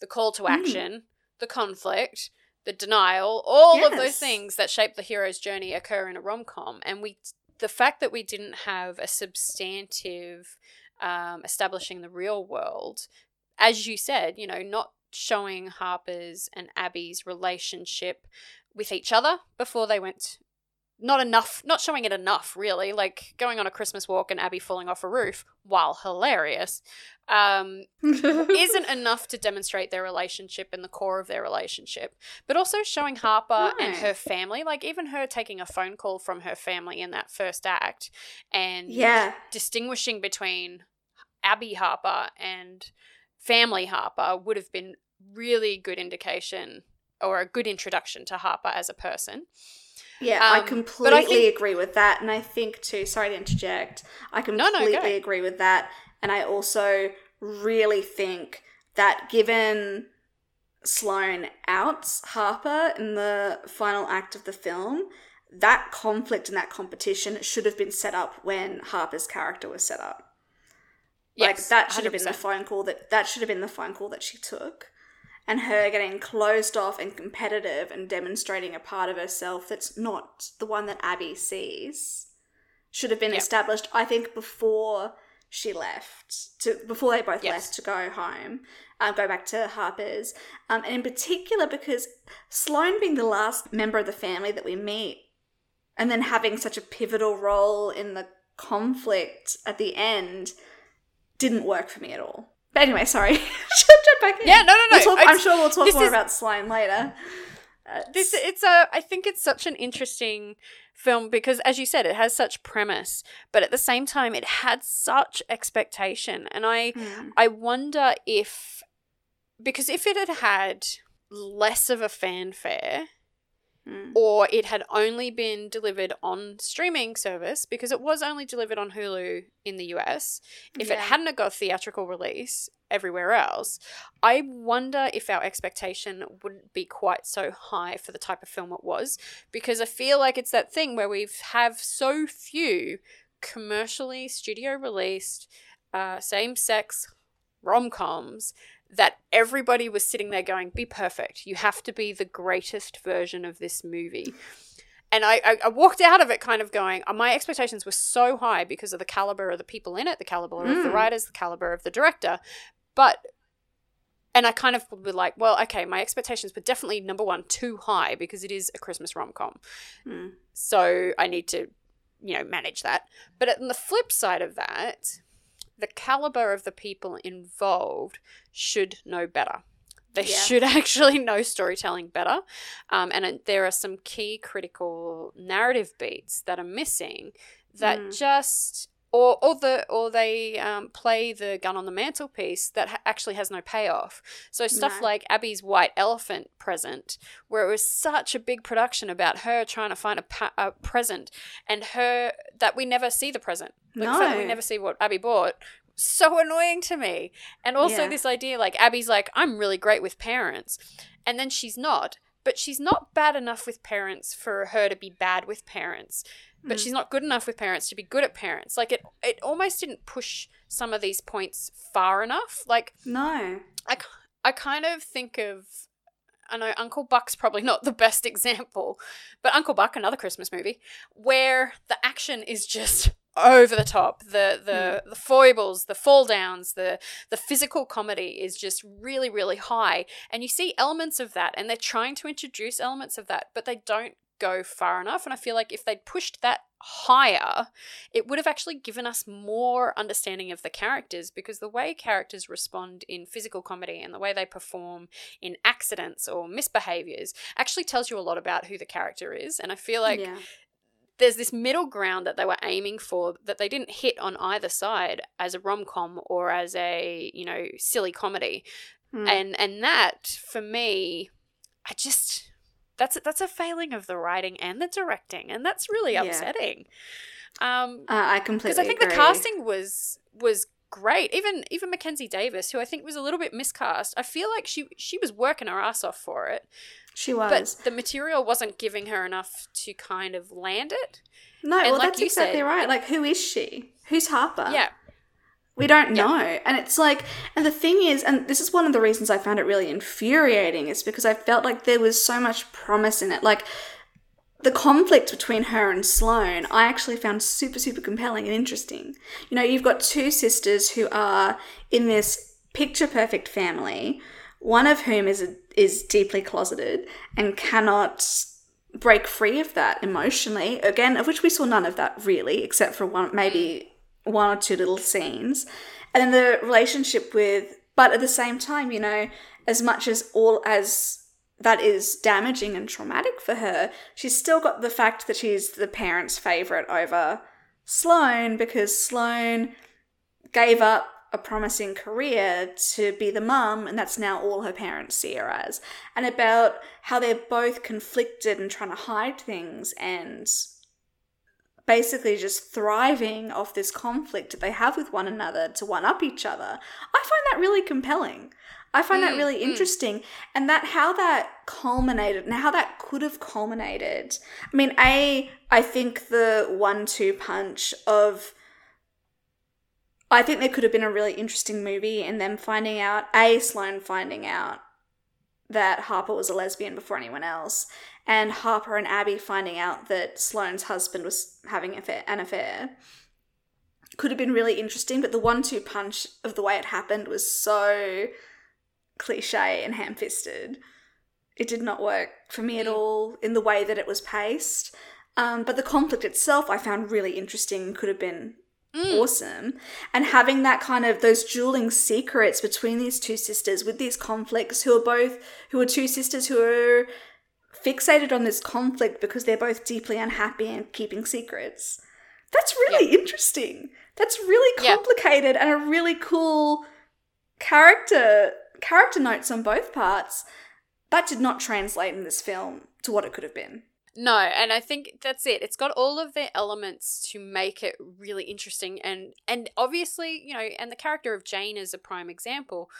the call to Mm. action, the conflict, the denial, all of those things that shape the hero's journey occur in a rom com, and we the fact that we didn't have a substantive um, establishing the real world, as you said, you know, not showing Harper's and Abby's relationship with each other before they went. Not enough, not showing it enough, really. Like going on a Christmas walk and Abby falling off a roof, while hilarious, um, isn't enough to demonstrate their relationship and the core of their relationship. But also showing Harper and her family, like even her taking a phone call from her family in that first act, and yeah. distinguishing between Abby Harper and family Harper would have been really good indication or a good introduction to Harper as a person. Yeah, I Um, I completely think- agree with that. And I think, too, sorry to interject, I no, completely agree with that. And I also really think that given Sloane outs Harper in the final act of the film, that conflict and that competition should have been set up when Harper's character was set up. like Yes, that should have been the phone call that that should have been the phone call that she took and her getting closed off and competitive and demonstrating a part of herself that's not the one that abby sees should have been Yep. established i think before she left to before they both Yes. left to go home uh, go back to harper's um, and in particular because sloane being the last member of the family that we meet and then having such a pivotal role in the conflict at the end didn't work for me at all. But anyway, sorry. Jump back in. Yeah, no, no, no. We'll talk, I'm sure we'll talk more is- about slime later. Uh, This it's a I think it's such an interesting film because as you said it has such premise but at the same time it had such expectation and i Hmm. i wonder if because if it had had less of a fanfare Mm. or it had only been delivered on streaming service because it was only delivered on Hulu in the US. If it hadn't got theatrical release everywhere else, I wonder if our expectation wouldn't be quite so high for the type of film it was because I feel like it's that thing where we have so few commercially studio released uh, same sex rom coms that everybody was sitting there going, be perfect. You have to be the greatest version of this movie. And I, I, I walked out of it kind of going, uh, my expectations were so high because of the caliber of the people in it, the caliber of the Mm. writers, the caliber of the director. But, and I kind of were like, well, okay, my expectations were definitely number one, too high because it is a Christmas rom com. Mm. So I need to, you know, manage that. But on the flip side of that, the caliber of the people involved should know better. They Yeah. should actually know storytelling better. Um, and uh, there are some key critical narrative beats that are missing that Mm. just. Or, or the or they um, play the gun on the mantelpiece that ha- actually has no payoff. So stuff No. like Abby's white elephant present, where it was such a big production about her trying to find a, pa- a present and her that we never see the present. Like that we never see what Abby bought. So annoying to me. And also Yeah. this idea like Abby's like, I'm really great with parents. And then she's not. But she's not bad enough with parents for her to be bad with parents. But Mm. she's not good enough with parents to be good at parents. Like it it almost didn't push some of these points far enough. Like No. I, I kind of think of I know Uncle Buck's probably not the best example, but Uncle Buck, another Christmas movie, where the action is just over the top. The the the foibles, the fall downs, the the physical comedy is just really really high, and you see elements of that, and they're trying to introduce elements of that, but they don't go far enough. And I feel like if they'd pushed that higher, it would have actually given us more understanding of the characters because the way characters respond in physical comedy and the way they perform in accidents or misbehaviors actually tells you a lot about who the character is. And I feel like yeah. there's this middle ground that they were aiming for that they didn't hit on either side as a rom-com or as a, you know, silly comedy. Mm. And and that for me I just that's that's a failing of the writing and the directing and that's really Yeah. upsetting. Um Uh, I completely because I think the casting was was great. Even even Mackenzie Davis, who I think was a little bit miscast, I feel like she she was working her ass off for it, she was, but the material wasn't giving her enough to kind of land it. no, and well, like that's exactly said- right. Like, who is she? Who's Harper? yeah, We don't Yeah. know. And it's like, and the thing is, and this is one of the reasons I found it really infuriating, is because I felt like there was so much promise in it. Like, the conflict between her and Sloane, I actually found super, super compelling and interesting. You know, you've got two sisters who are in this picture perfect family, one of whom is is deeply closeted and cannot break free of that emotionally. Again, of which we saw none of that really, except for one maybe one or two little scenes. And then the relationship with but at the same time, you know, as much as all as that is damaging and traumatic for her, she's still got the fact that she's the parents' favourite over Sloane because Sloane gave up a promising career to be the mum, and that's now all her parents see her as. And about how they're both conflicted and trying to hide things and basically just thriving off this conflict that they have with one another to one up each other. I find that really compelling. I find that Mm, really mm. interesting. And that how that culminated and how that could have culminated. I mean, A, I think the one two punch of I think there could have been a really interesting movie and them finding out A, Sloane finding out that Harper was a lesbian before anyone else, and Harper and Abby finding out that Sloane's husband was having an affair. Could have been really interesting, but the one two punch of the way it happened was so cliche and ham fisted. It did not work for me at all in the way that it was paced. Um, but the conflict itself I found really interesting and could have been awesome. And having that kind of those dueling secrets between these two sisters with these conflicts who are both who are two sisters who are fixated on this conflict because they're both deeply unhappy and keeping secrets. That's really interesting. That's really Yeah. complicated and a really cool character character notes on both parts. That did not translate in this film to what it could have been. No, and I think that's it. It's got all of the elements to make it really interesting and and obviously, you know, and the character of Jane is a prime example.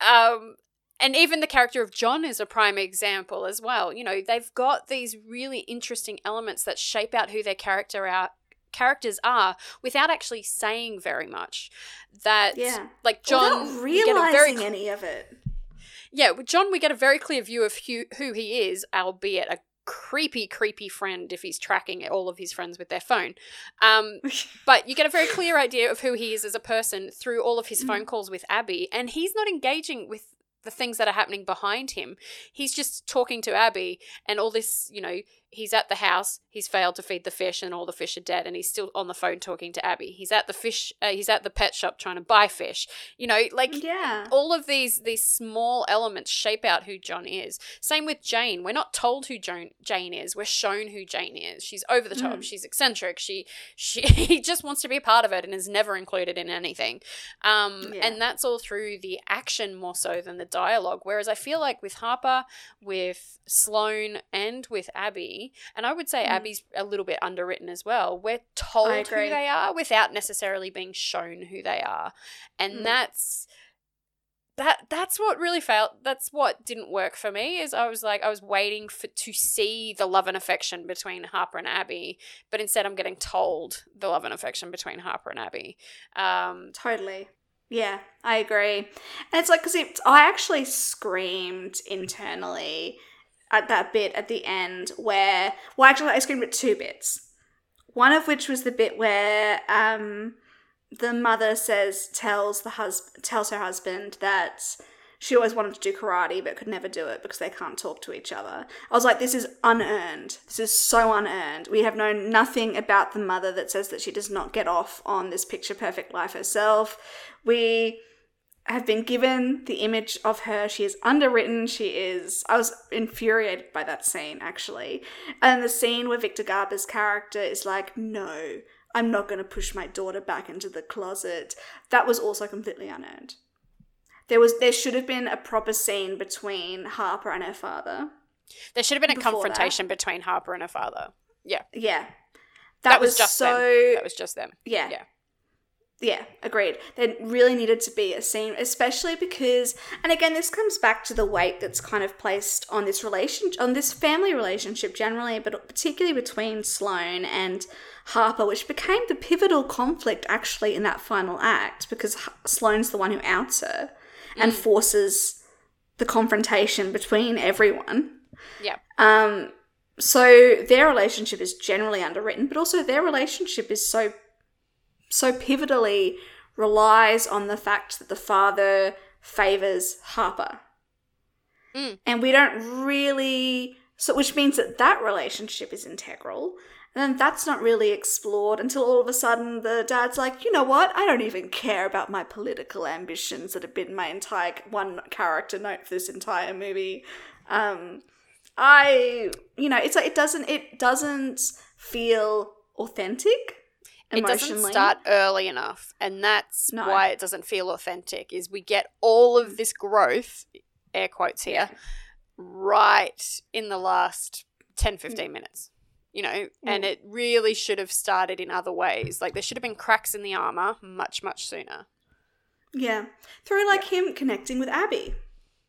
Um and even the character of John is a prime example as well. You know, they've got these really interesting elements that shape out who their character are characters are without actually saying very much. That Yeah. like John Without we get a very realizing any of it. yeah, with John, we get a very clear view of who, who he is, albeit a creepy, creepy friend if he's tracking all of his friends with their phone. Um, but you get a very clear idea of who he is as a person through all of his phone calls with Abby, and he's not engaging with the things that are happening behind him. He's just talking to Abby, and all this, you know, he's at the house, he's failed to feed the fish, and all the fish are dead, and he's still on the phone talking to Abby. He's at the fish, uh, he's at the pet shop trying to buy fish. You know, like Yeah. all of these these small elements shape out who John is. Same with Jane. We're not told who Joan, Jane is. We're shown who Jane is. She's over the top. She's eccentric. She she he just wants to be a part of it and is never included in anything. Um, Yeah. and that's all through the action more so than the dialogue. Whereas I feel like with Harper, with Sloane, and with Abby, and I would say Abby's a little bit underwritten as well. We're told who they are without necessarily being shown who they are, and Mm. that's that that's what really failed that's what didn't work for me is i was like i was waiting for to see the love and affection between harper and abby but instead i'm getting told the love and affection between harper and abby um Totally. Yeah, I agree. And it's like, because it, I actually screamed internally at that bit at the end where, well, actually, I screamed at two bits. One of which was the bit where um, the mother says, tells the hus- tells her husband that she always wanted to do karate but could never do it because they can't talk to each other. I was like, this is unearned. This is so unearned. We have known nothing about the mother that says that she does not get off on this picture perfect life herself. We have been given the image of her. She is underwritten. She is. I was infuriated by that scene, actually. And the scene where Victor Garber's character is like, no, I'm not going to push my daughter back into the closet. That was also completely unearned. There was there should have been a proper scene between Harper and her father. there should have been a Before that. confrontation between harper and her father yeah Yeah. that, was, just so them that was just them yeah. yeah Yeah, agreed. There really needed to be a scene, especially because, and again, this comes back to the weight that's kind of placed on this relation, on this family relationship generally, but particularly between Sloane and Harper, which became the pivotal conflict actually in that final act because Sloane's the one who outs her and forces the confrontation between everyone. yeah Um, so their relationship is generally underwritten, but also their relationship is so so pivotally relies on the fact that the father favors Harper. Mm. And we don't really so which means that that relationship is integral. And then that's not really explored until all of a sudden the dad's like, you know what? I don't even care about my political ambitions that have been my entire one character note for this entire movie. Um, I, you know, it's like it doesn't it doesn't feel authentic it doesn't start early enough and that's No. why it doesn't feel authentic is we get all of this growth air quotes here right in the last 10 mm. 15 minutes you know? And it really should have started in other ways. Like there should have been cracks in the armor much much sooner. Yeah, through like him connecting with Abby.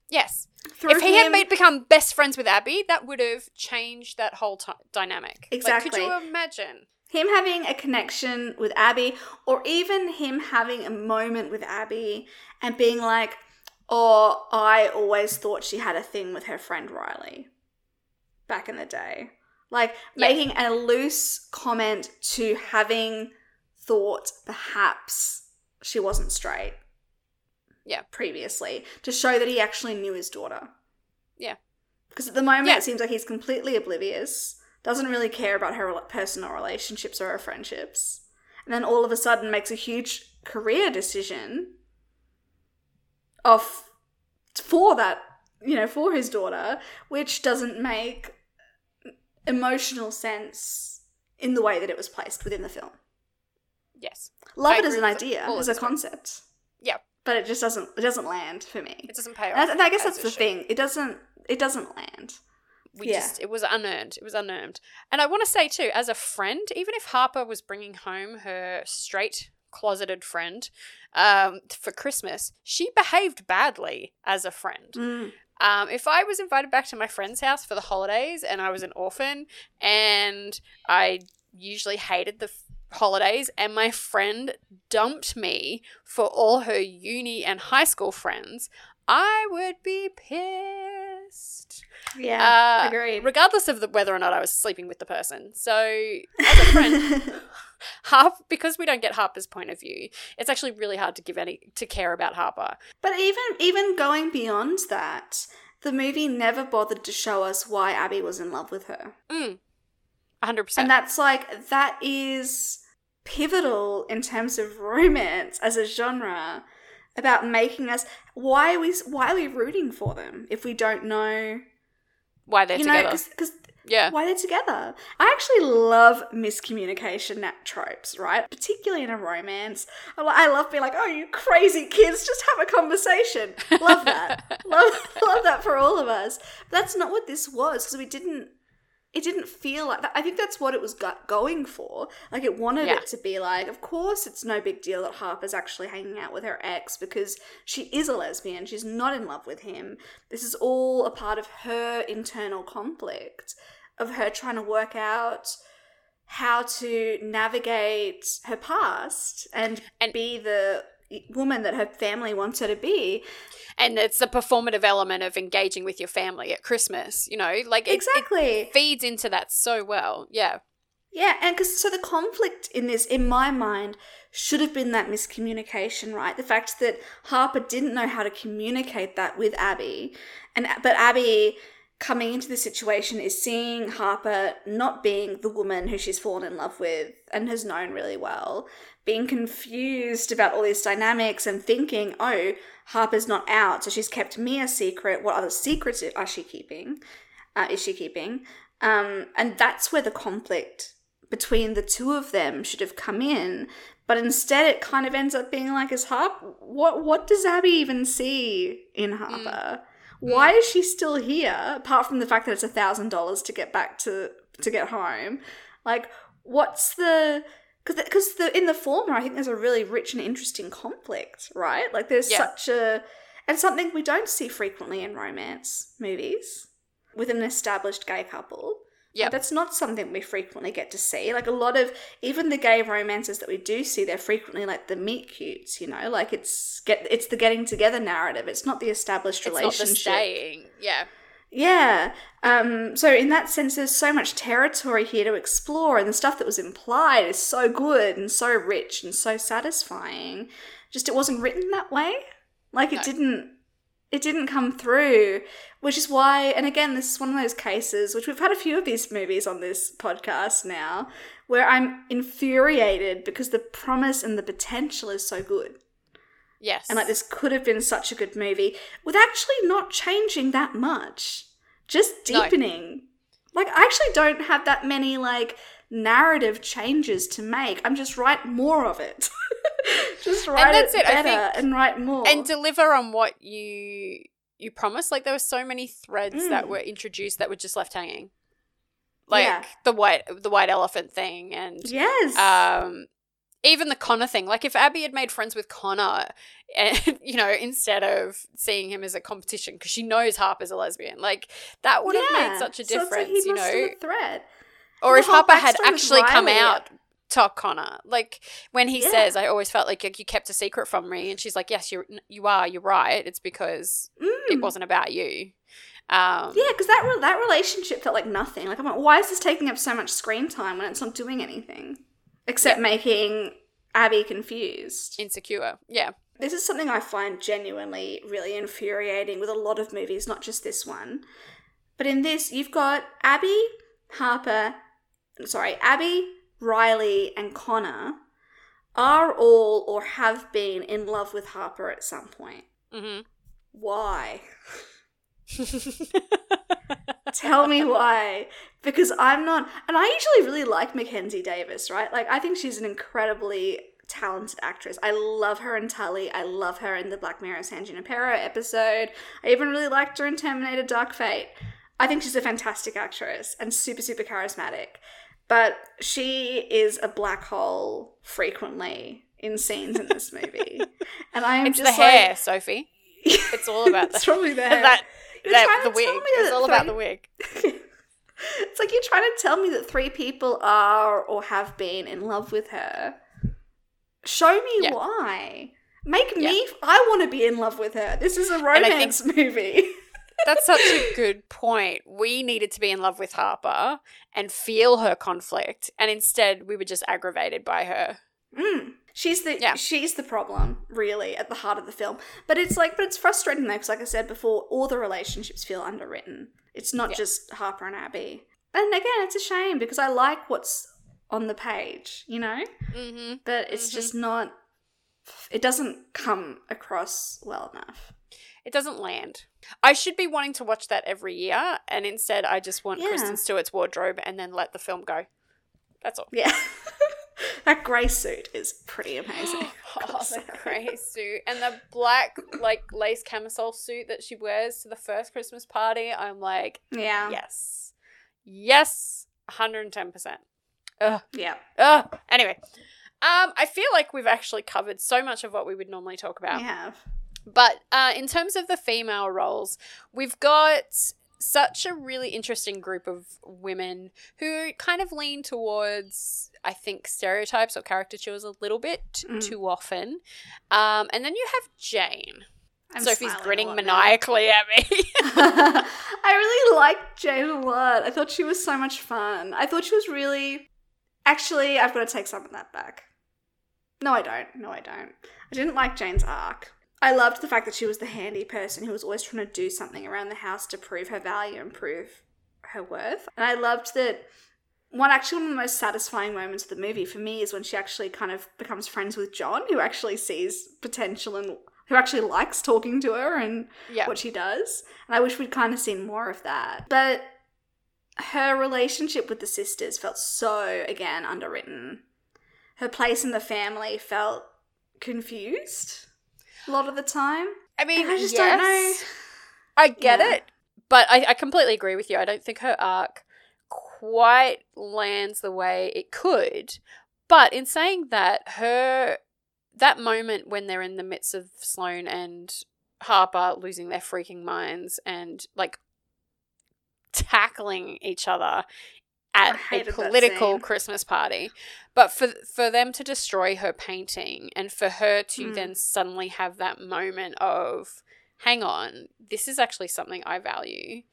yes. Through if he had him- made, become best friends with abby that would have changed that whole ti dynamic. Like, could you imagine him having a connection with Abby, or even him having a moment with Abby and being like, "Oh, I always thought she had a thing with her friend Riley back in the day." Like Yeah. making a loose comment to having thought perhaps she wasn't straight. Yeah. Previously, to show that he actually knew his daughter. Yeah. Because at the moment, Yeah. it seems like he's completely oblivious, doesn't really care about her personal relationships or her friendships. And then all of a sudden makes a huge career decision of for that, you know, for his daughter, which doesn't make emotional sense in the way that it was placed within the film. Yes. Love I it as an idea, as a concept, Yeah. but it just doesn't it doesn't land for me. It doesn't pay off. And I, and I guess that's the should. thing. It doesn't it doesn't land. We Yeah. just it was unearned it was unearned and i want to say too as a friend even if harper was bringing home her straight closeted friend um, for christmas she behaved badly as a friend Mm. um, if i was invited back to my friend's house for the holidays and i was an orphan and i usually hated the f- holidays and my friend dumped me for all her uni and high school friends i would be pissed Yeah, uh, agreed. regardless of the, whether or not I was sleeping with the person. So, as a friend, Harp because we don't get Harper's point of view, it's actually really hard to give any to care about Harper. But even even going beyond that, the movie never bothered to show us why Abby was in love with her. Mm. 100%. And that's like that is pivotal in terms of romance as a genre about making us why are we why are we rooting for them if we don't know why they're you together. because yeah. why they're together. I actually love miscommunication tropes, right? Particularly in a romance. I love being like, "Oh, you crazy kids, just have a conversation." Love that. love, love that for all of us. But that's not what this was because we didn't. It didn't feel like that. I think that's what it was go- going for. Like it wanted Yeah. it to be like, of course, it's no big deal that Harper's actually hanging out with her ex because she is a lesbian. She's not in love with him. This is all a part of her internal conflict of her trying to work out how to navigate her past and, And- be the woman that her family wants her to be. And it's the performative element of engaging with your family at Christmas, you know? Like, it, exactly. it feeds into that so well. Yeah. Yeah, and because so the conflict in this, in my mind, should have been that miscommunication, right? The fact that Harper didn't know how to communicate that with Abby, and but Abby coming into the situation is seeing Harper not being the woman who she's fallen in love with and has known really well, being confused about all these dynamics and thinking, oh, Harper's not out, so she's kept me a secret. What other secrets are she keeping? Uh, is she keeping? Um, and that's where the conflict between the two of them should have come in. But instead, it kind of ends up being like, is Harper, what, what does Abby even see in Harper? Why is she still here? Apart from the fact that it's a thousand dollars to get back to to get home, like what's the because because the in the former I think there's a really rich and interesting conflict, right? Like there's Yeah. such a and something we don't see frequently in romance movies with an established gay couple. Yep. That's not something we frequently get to see. Like a lot of even the gay romances that we do see, they're frequently like the meet cutes, you know, like it's get it's the getting together narrative. It's not the established It's not relationship. the staying. Yeah. Yeah. Um, so in that sense, there's so much territory here to explore, and the stuff that was implied is so good and so rich and so satisfying. Just it wasn't written that way. Like it No. didn't. It didn't come through, which is why. And again, this is one of those cases which we've had a few of these movies on this podcast now, where I'm infuriated because the promise and the potential is so good. Yes. And like this could have been such a good movie with actually not changing that much. Just No. deepening. Like I actually don't have that many like narrative changes to make. I'm just write more of it. just write that's it it, I better think- and write more. and deliver on what you you promised. Like there were so many threads that Mm. were introduced that were just left hanging. Like Yeah. the white the white elephant thing and yes. um even the Connor thing. Like if Abby had made friends with Connor and you know, instead of seeing him as a competition because she knows Harper's a lesbian, like that would have Yeah. made such a So it's like difference, you know. thread. Or if Harper had actually come out to Connor, like when he Yeah. says, "I always felt like you kept a secret from me," and she's like, "Yes, you you are. You're right. It's because it Mm. wasn't about you." Um, Yeah, because that re- that relationship felt like nothing. Like I'm like, why is this taking up so much screen time when it's not doing anything except making Abby confused? insecure. Yeah, This is something I find genuinely really infuriating with a lot of movies, not just this one. But in this, you've got Abby, Harper, sorry, Abby, Riley, and Connor are all or have been in love with Harper at some point. hmm Why? Tell me why. Because I'm not, and I usually really like Mackenzie Davis, right? Like, I think she's an incredibly talented actress. I love her in Tully. I love her in the Black Mirror San Junipero episode. I even really liked her in Terminator Dark Fate. I think she's a fantastic actress and super, super charismatic. But she is a black hole frequently in scenes in this movie. And I am It's the just hair, Sophie. It's all about the it's probably the hair. that, that the wig. It's all about the wig. it's like you're trying to tell me that three people are or have been in love with her. Show me Yeah. why. Make me. I want to be in love with her. This is a I think- romance movie. That's such a good point. We needed to be in love with Harper and feel her conflict, and instead we were just aggravated by her. Mm. She's the Yeah. she's the problem, really, at the heart of the film. But it's like, but it's frustrating though, because like I said before, all the relationships feel underwritten. It's not Yeah. just Harper and Abby. And again, it's a shame because I like what's on the page, you know. Mm-hmm. But it's just not. It doesn't come across well enough. It doesn't land. I should be wanting to watch that every year, and instead I just want Yeah. Kristen Stewart's wardrobe and then let the film go. That's all. Yeah. that grey suit is pretty amazing. Oh, the grey suit and the black like lace camisole suit that she wears to the first Christmas party. I'm like, Yeah. yes, yes, 110. percent Ugh, Yeah. ugh. Anyway, um, I feel like we've actually covered so much of what we would normally talk about. We have. But uh, in terms of the female roles, we've got such a really interesting group of women who kind of lean towards, I think, stereotypes or caricatures a little bit Mm. too often. Um, and then you have Jane. I'm Sophie's grinning lot now. maniacally at me. I really liked Jane a lot. I thought she was so much fun. I thought she was really. Actually, I've got to take some of that back. No, I don't. No, I don't. I didn't like Jane's arc. I loved the fact that she was the handy person who was always trying to do something around the house to prove her value and prove her worth. And I loved that one actually one of the most satisfying moments of the movie for me is when she actually kind of becomes friends with John, who actually sees potential and who actually likes talking to her and yeah. what she does. And I wish we'd kind of seen more of that. But her relationship with the sisters felt so, again, underwritten. Her place in the family felt confused a lot of the time. I mean, And I just yes, don't know. I get Yeah. it, but I, I completely agree with you. I don't think her arc quite lands the way it could. But in saying that, her that moment when they're in the midst of Sloane and Harper losing their freaking minds and like tackling each other at a political. Christmas party. But for for them to destroy her painting and for her to Mm. then suddenly have that moment of hang on, this is actually something I value.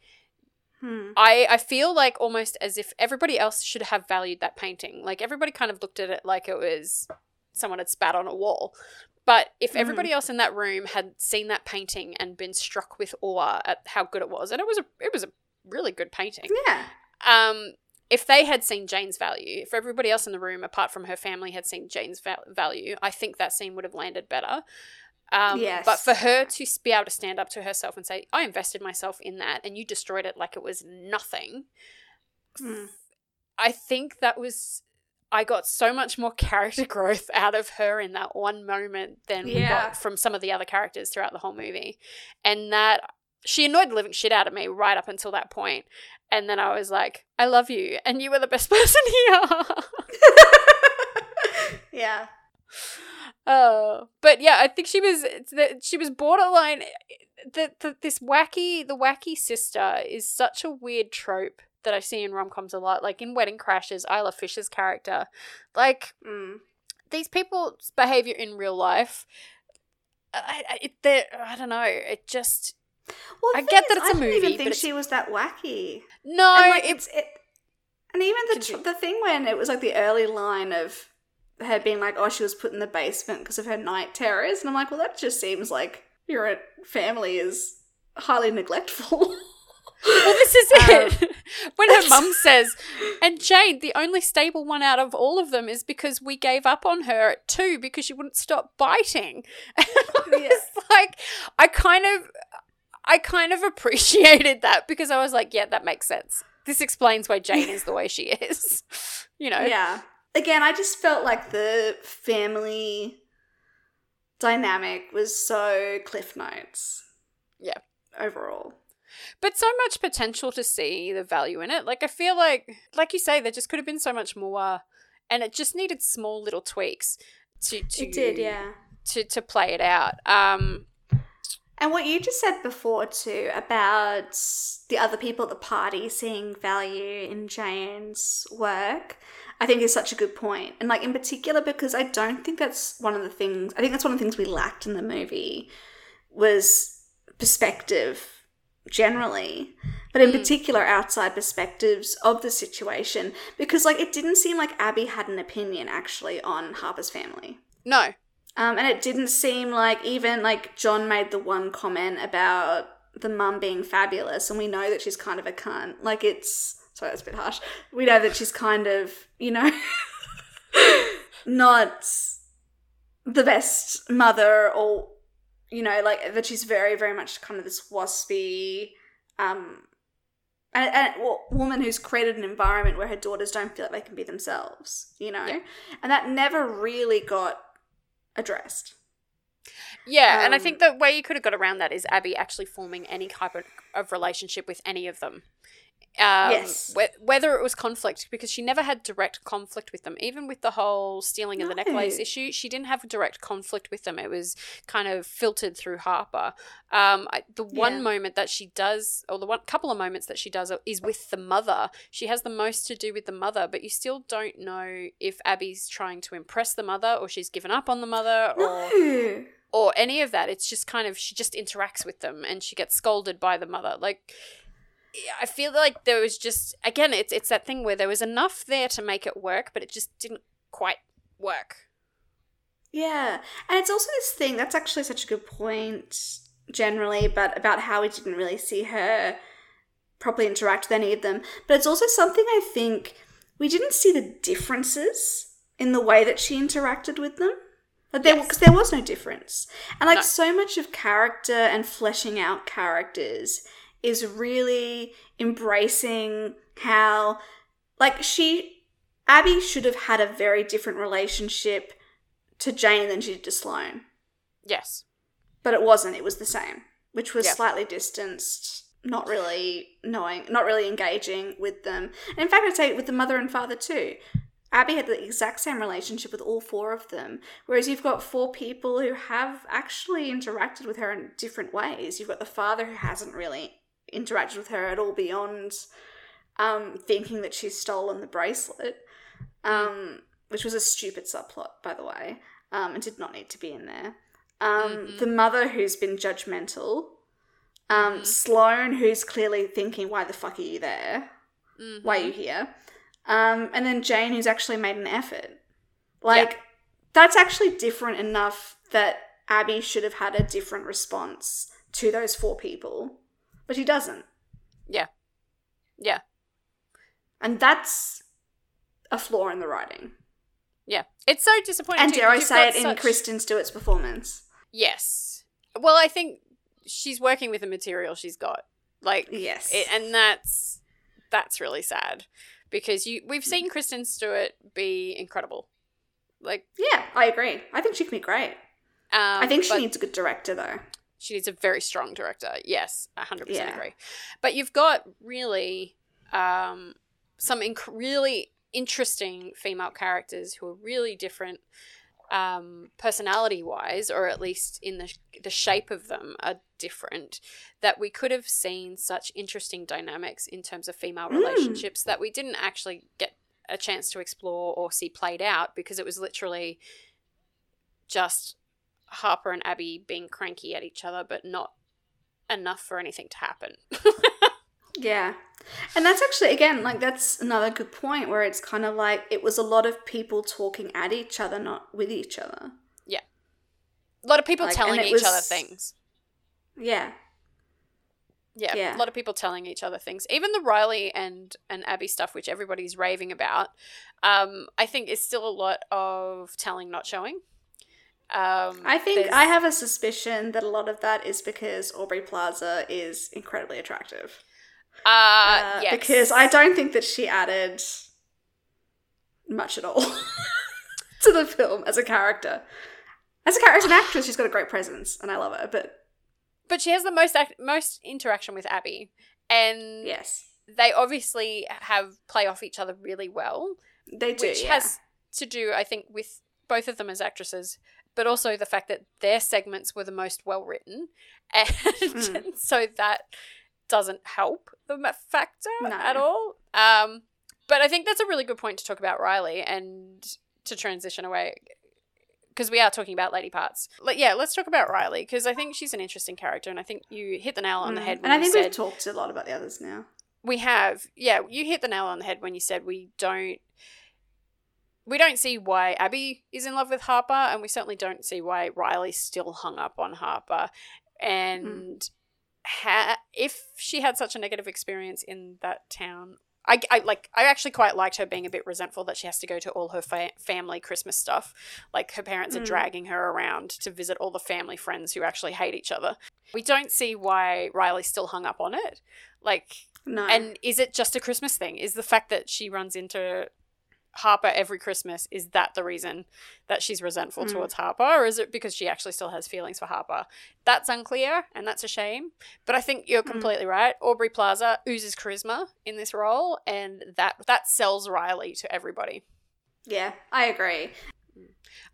Hmm. I, I feel like almost as if everybody else should have valued that painting. Like everybody kind of looked at it like it was someone had spat on a wall. But if everybody else in that room had seen that painting and been struck with awe at how good it was, and it was a it was a really good painting. Yeah. Um, if they had seen Jane's value, if everybody else in the room, apart from her family, had seen Jane's val- value, I think that scene would have landed better. Um, Yes. But for her to be able to stand up to herself and say, I invested myself in that and you destroyed it like it was nothing, Hmm. I think that was. I got so much more character growth out of her in that one moment than we got from some of the other characters throughout the whole movie. And that she annoyed the living shit out of me right up until that point. And then I was like, I love you. And you were the best person here. yeah. Oh, but yeah, I think she was she was borderline. That the, this wacky, the wacky sister is such a weird trope that I see in rom coms a lot. Like in Wedding Crashers, Isla Fisher's character, like Mm. these people's behavior in real life. I, I, it, they're- I don't know. It just Well, I get thing that is, it's a I didn't even think she was that wacky. no. and like it- it's it, and even the tr- the thing when it was like the early line of her being like, oh, she was put in the basement because of her night terrors, and I'm like, well, that just seems like your family is highly neglectful. Well, this is um, it. when her mum says, and Jane, the only stable one out of all of them is because we gave up on her at two because she wouldn't stop biting. And I like, I kind of. I kind of appreciated that because I was like, yeah, that makes sense. This explains why Jane is the way she is. you know? Yeah. Again, I just felt like the family dynamic was so cliff notes. Yeah. Overall. But so much potential to see the value in it. Like I feel like like you say, there just could have been so much more and it just needed small little tweaks to, to It did, yeah. to to play it out. Um And what you just said before too about the other people at the party seeing value in Jane's work, I think is such a good point. And like in particular because I don't think that's one of the things I think that's one of the things we lacked in the movie was perspective generally. But in mm. particular outside perspectives of the situation. Because like it didn't seem like Abby had an opinion actually on Harper's family. no. Um, and it didn't seem like even like John made the one comment about the mum being fabulous, and we know that she's kind of a cunt. Like it's sorry, that's a bit harsh. We know that she's kind of you know not the best mother, or you know like that she's very very much kind of this waspy. Um, and, and well, woman who's created an environment where her daughters don't feel like they can be themselves, you know, Yeah. and that never really got addressed. Yeah, and I Um, think the way you could have got around that is Abby actually forming any type of relationship with any of them. Um, Yes. whe- whether it was conflict, because she never had direct conflict with them. Even with the whole stealing of the necklace issue, she didn't have a direct conflict with them. It was kind of filtered through Harper. Um, I, the one Yeah. moment that she does, or the one couple of moments that she does, is with the mother. She has the most to do with the mother, but you still don't know if Abby's trying to impress the mother, or she's given up on the mother, or No. or any of that. It's just kind of she just interacts with them and she gets scolded by the mother. Like I feel like there was just again it's it's that thing where there was enough there to make it work, but it just didn't quite work. Yeah. And it's also this thing that's actually such a good point generally, but about how we didn't really see her properly interact with any of them. But it's also something I think we didn't see the differences in the way that she interacted with them. Like there, Yes. because there was no difference, and like No. so much of character and fleshing out characters is really embracing how, like she, Abby should have had a very different relationship to Jane than she did to Sloane. Yes. But it wasn't, it was the same, which was Yeah. slightly distanced, not really knowing, not really engaging with them. And in fact, I'd say with the mother and father too. Abby had the exact same relationship with all four of them, whereas you've got four people who have actually interacted with her in different ways. You've got the father who hasn't really interacted with her at all beyond um, thinking that she's stolen the bracelet, um, which was a stupid subplot, by the way, um, and did not need to be in there. Um, The mother who's been judgmental, um, Sloane who's clearly thinking, "Why the fuck are you there? Why are you here?" Um, and then Jane who's actually made an effort. Like that's actually different enough that Abby should have had a different response to those four people, but he doesn't. Yeah. Yeah. And that's a flaw in the writing. Yeah. It's so disappointing. And too, dare I say it got in such- Kristen Stewart's performance? Yes. Well, I think she's working with the material she's got. Like Yes. it, and that's that's really sad because you we've seen Kristen Stewart be incredible. Like Yeah, I agree. I think she can be great. um, I think she but needs a good director, though. She needs a very strong director. Yes, hundred percent Yeah. agree. But you've got really um, some inc- really interesting female characters who are really different um, personality wise, or at least in the the shape of them are different. That we could have seen such interesting dynamics in terms of female Mm. relationships that we didn't actually get a chance to explore or see played out because it was literally just Harper and Abby being cranky at each other, but not enough for anything to happen. Yeah. And that's actually, again, like, that's another good point where it's kind of like it was a lot of people talking at each other, not with each other. Yeah. A lot of people Like, telling each other things. Yeah. Yeah, Yeah. a lot of people telling each other things. Even the Riley and and Abby stuff, which everybody's raving about, um, I think is still a lot of telling, not showing. Um, I think I have a suspicion that a lot of that is because Aubrey Plaza is incredibly attractive. uh, Uh, yes. Because I don't think that she added much at all to the film as a character. As a character, as an actress, she's got a great presence, and I love her. But but she has the most act- most interaction with Abby, and yes, they obviously have play off each other really well, they do. which yeah. has to do, I think, with both of them as actresses, but also the fact that their segments were the most well written, and Mm. so that doesn't help the factor No. at all. Um, but I think that's a really good point to talk about Riley and to transition away because we are talking about lady parts. Like, yeah, let's talk about Riley because I think she's an interesting character, and I think you hit the nail on the Mm. head. When and I think said, we've talked a lot about the others now. we have yeah you hit the nail on the head when you said we don't we don't see why abby is in love with harper and we certainly don't see why riley's still hung up on harper and ha- if she had such a negative experience in that town I, I like I actually quite liked her being a bit resentful that she has to go to all her fa- family Christmas stuff. Like her parents are Mm. dragging her around to visit all the family friends who actually hate each other. We don't see why Riley's still hung up on it. Like No, and is it just a Christmas thing? Is the fact that she runs into Harper every Christmas is that the reason that she's resentful Mm. towards Harper, or is it because she actually still has feelings for Harper? That's unclear, and that's a shame. But I think you're Mm. completely right. Aubrey Plaza oozes charisma in this role, and that that sells Riley to everybody. yeah, I agree.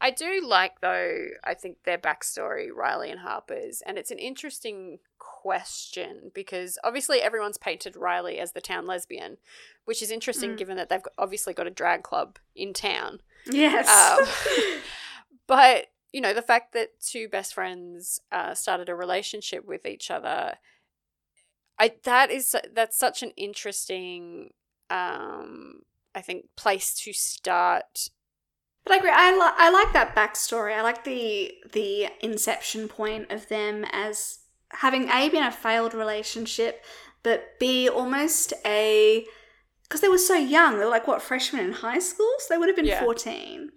I do like though. I think their backstory, Riley and Harper's, and it's an interesting question because obviously everyone's painted Riley as the town lesbian, which is interesting Mm. given that they've obviously got a drag club in town. Yes, Um, but you know the fact that two best friends uh, started a relationship with each other, I that is that's such an interesting, um, I think, place to start But I agree. I, li- I like that backstory. I like the the inception point of them as having a been a failed relationship, but b almost a because they were so young. They were like what freshmen in high school, so they would have been Yeah. fourteen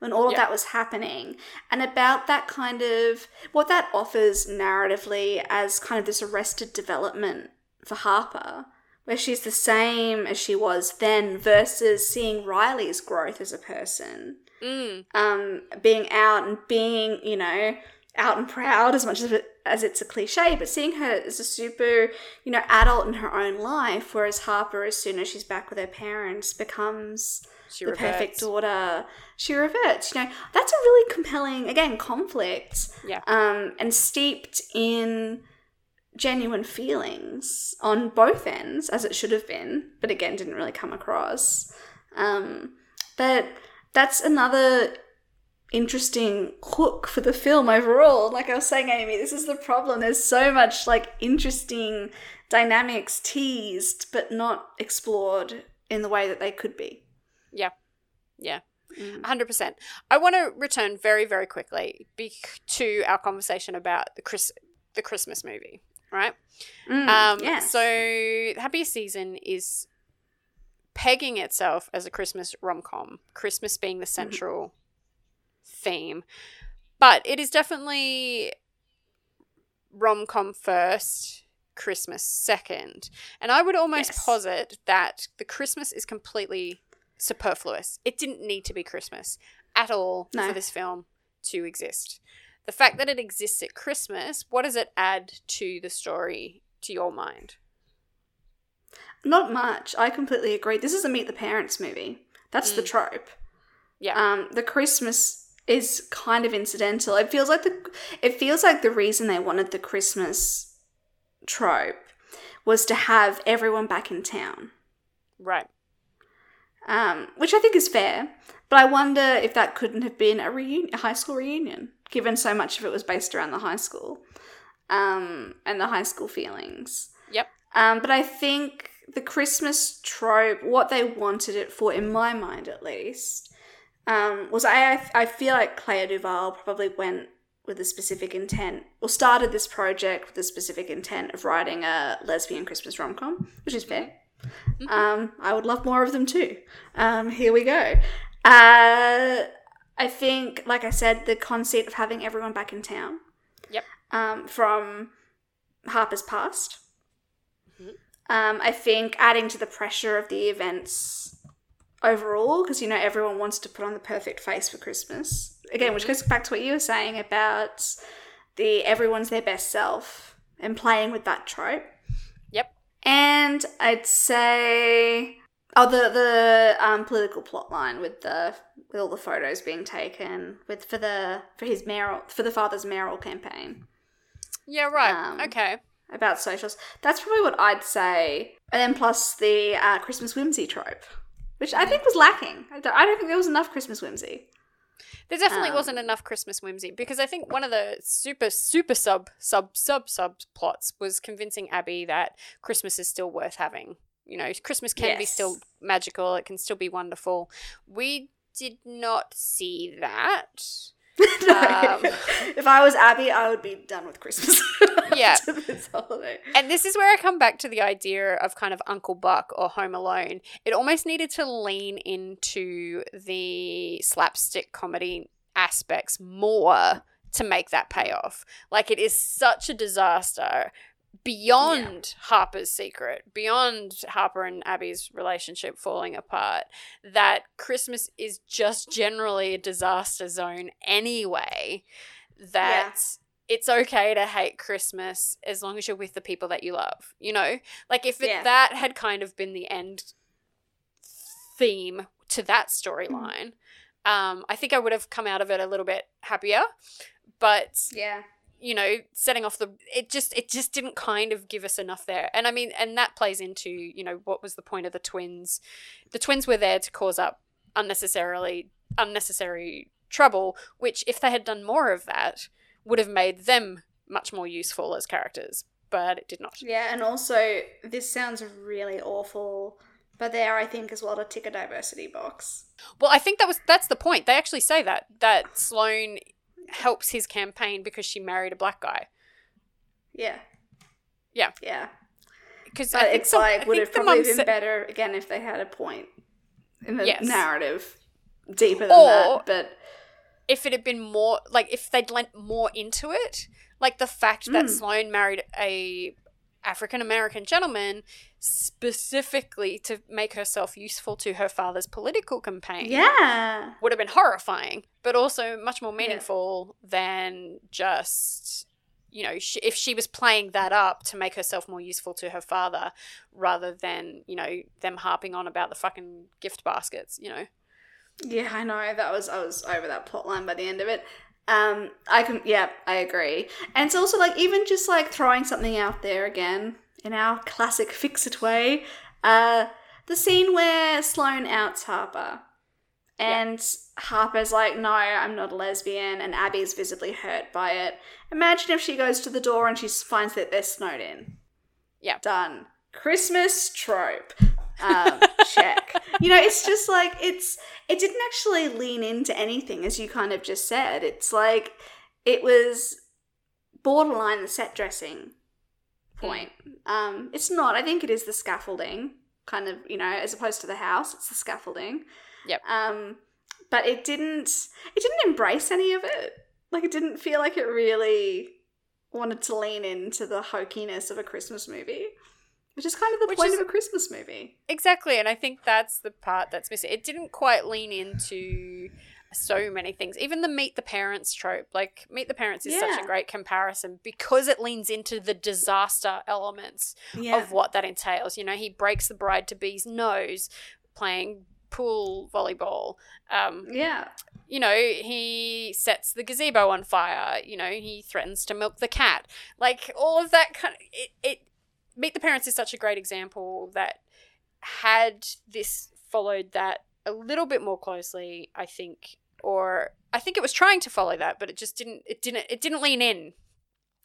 when all of Yeah. that was happening. And about that kind of what that offers narratively as kind of this arrested development for Harper. Where she's the same as she was then, versus seeing Riley's growth as a person Mm, um, being out and being, you know, out and proud as much as it, as it's a cliche, but seeing her as a super, you know, adult in her own life, whereas Harper, as soon as she's back with her parents, becomes she the reverts. perfect daughter. She reverts. You know, that's a really compelling, again, conflict. Yeah. Um, and steeped in genuine feelings on both ends, as it should have been, but again, didn't really come across. Um, but that's another interesting hook for the film overall. Like I was saying, Amy, this is the problem. There's so much like interesting dynamics teased, but not explored in the way that they could be. Yeah. Yeah. Mm. 100%. I want to return very, very quickly be- to our conversation about the Chris- the Christmas movie, right? Mm, Um, yes. So, Happy Season is pegging itself as a Christmas rom com, Christmas being the central theme. But it is definitely rom com first, Christmas second. And I would almost Yes. posit that the Christmas is completely superfluous. It didn't need to be Christmas at all No. for this film to exist. The fact that it exists at Christmas, what does it add to the story to your mind? Not much. I completely agree. This is a Meet the Parents movie. That's the trope. Yeah. Um, the Christmas is kind of incidental. It feels like the it feels like the reason they wanted the Christmas trope was to have everyone back in town. right. Um, which I think is fair. But I wonder if that couldn't have been a reunion, a high school reunion, given so much of it was based around the high school, um, and the high school feelings. Yep. Um, but I think the Christmas trope, what they wanted it for, in my mind at least, um, was I, I feel like Clea DuVall probably went with a specific intent, or started this project with a specific intent of writing a lesbian Christmas rom com, which is fair. Um, I would love more of them too. Um, here we go. Uh, I think, like I said, the conceit of having everyone back in town. Yep. Um, from Harper's past. Mhm. Um, I think adding to the pressure of the events overall, because you know everyone wants to put on the perfect face for Christmas. Again, which goes back to what you were saying about the everyone's their best self and playing with that trope. Yep. And I'd say oh the the um, political plot line with the with all the photos being taken with for the for his mayoral for the father's mayoral campaign Yeah, right. Um, okay. about socials. That's probably what I'd say. And then plus the uh, Christmas whimsy trope, which I think was lacking. I don't, I don't think there was enough Christmas whimsy. There definitely Um, wasn't enough Christmas whimsy because I think one of the super super sub sub sub sub plots was convincing Abby that Christmas is still worth having. You know, Christmas can be still magical. It can still be wonderful. We did not see that. Um, if I was Abby, I would be done with Christmas. Yeah. this. And this is where I come back to the idea of kind of Uncle Buck or Home Alone. It almost needed to lean into the slapstick comedy aspects more to make that payoff. Like it is such a disaster beyond Harper's secret, beyond Harper and Abby's relationship falling apart, that Christmas is just generally a disaster zone anyway. That it's okay to hate Christmas as long as you're with the people that you love. You know, like if it, Yeah. that had kind of been the end theme to that storyline, um, I think I would have come out of it a little bit happier. But Yeah. You know, setting off the it just it just didn't kind of give us enough there. And I mean, and that plays into you know what was the point of the twins? The twins were there to cause up unnecessarily unnecessary trouble, which if they had done more of that, would have made them much more useful as characters. But it did not. Yeah, and also this sounds really awful, but there I think as well to tick a diversity box. Well, I think that was that's the point. They actually say that that Sloane helps his campaign because she married a black guy. Yeah. Yeah. Yeah. Because it's like would have probably been better again if they had a point in the Yes. narrative deeper than Or- that. But if it had been more like if they'd lent more into it like the fact that Mm. sloane married a african american gentleman specifically to make herself useful to her father's political campaign yeah. would have been horrifying but also much more meaningful than just you know sh if she was playing that up to make herself more useful to her father rather than you know them harping on about the fucking gift baskets you know Yeah, I know. That was I was over that plot line by the end of it. Um, I can yeah, I agree. And it's also like even just like throwing something out there again in our classic fix it way. Uh the scene where Sloane outs Harper. And Harper's like, no, I'm not a lesbian, and Abby's visibly hurt by it. Imagine if she goes to the door and she finds that they're snowed in. Yeah. Done. Christmas trope. Um, check. You know, it's just like it's it didn't actually lean into anything, as you kind of just said. It's like it was borderline the set dressing point. Um, it's not. I think it is the scaffolding, kind of, you know, as opposed to the house. It's the scaffolding. Yep. Um, but it didn't. It didn't embrace any of it. Like it didn't feel like it really wanted to lean into the hokiness of a Christmas movie, which is kind of the Which point is- of a Christmas movie. Exactly, and I think that's the part that's missing. It didn't quite lean into so many things. Even the meet the parents trope, like meet the parents is such a great comparison because it leans into the disaster elements Yeah. of what that entails. You know, he breaks the bride to be's nose playing pool volleyball. Um, yeah. you know, he sets the gazebo on fire. You know, he threatens to milk the cat. Like all of that kind of it. it Meet the Parents is such a great example that had this followed that a little bit more closely, I think, or I think it was trying to follow that, but it just didn't. It didn't. It didn't lean in.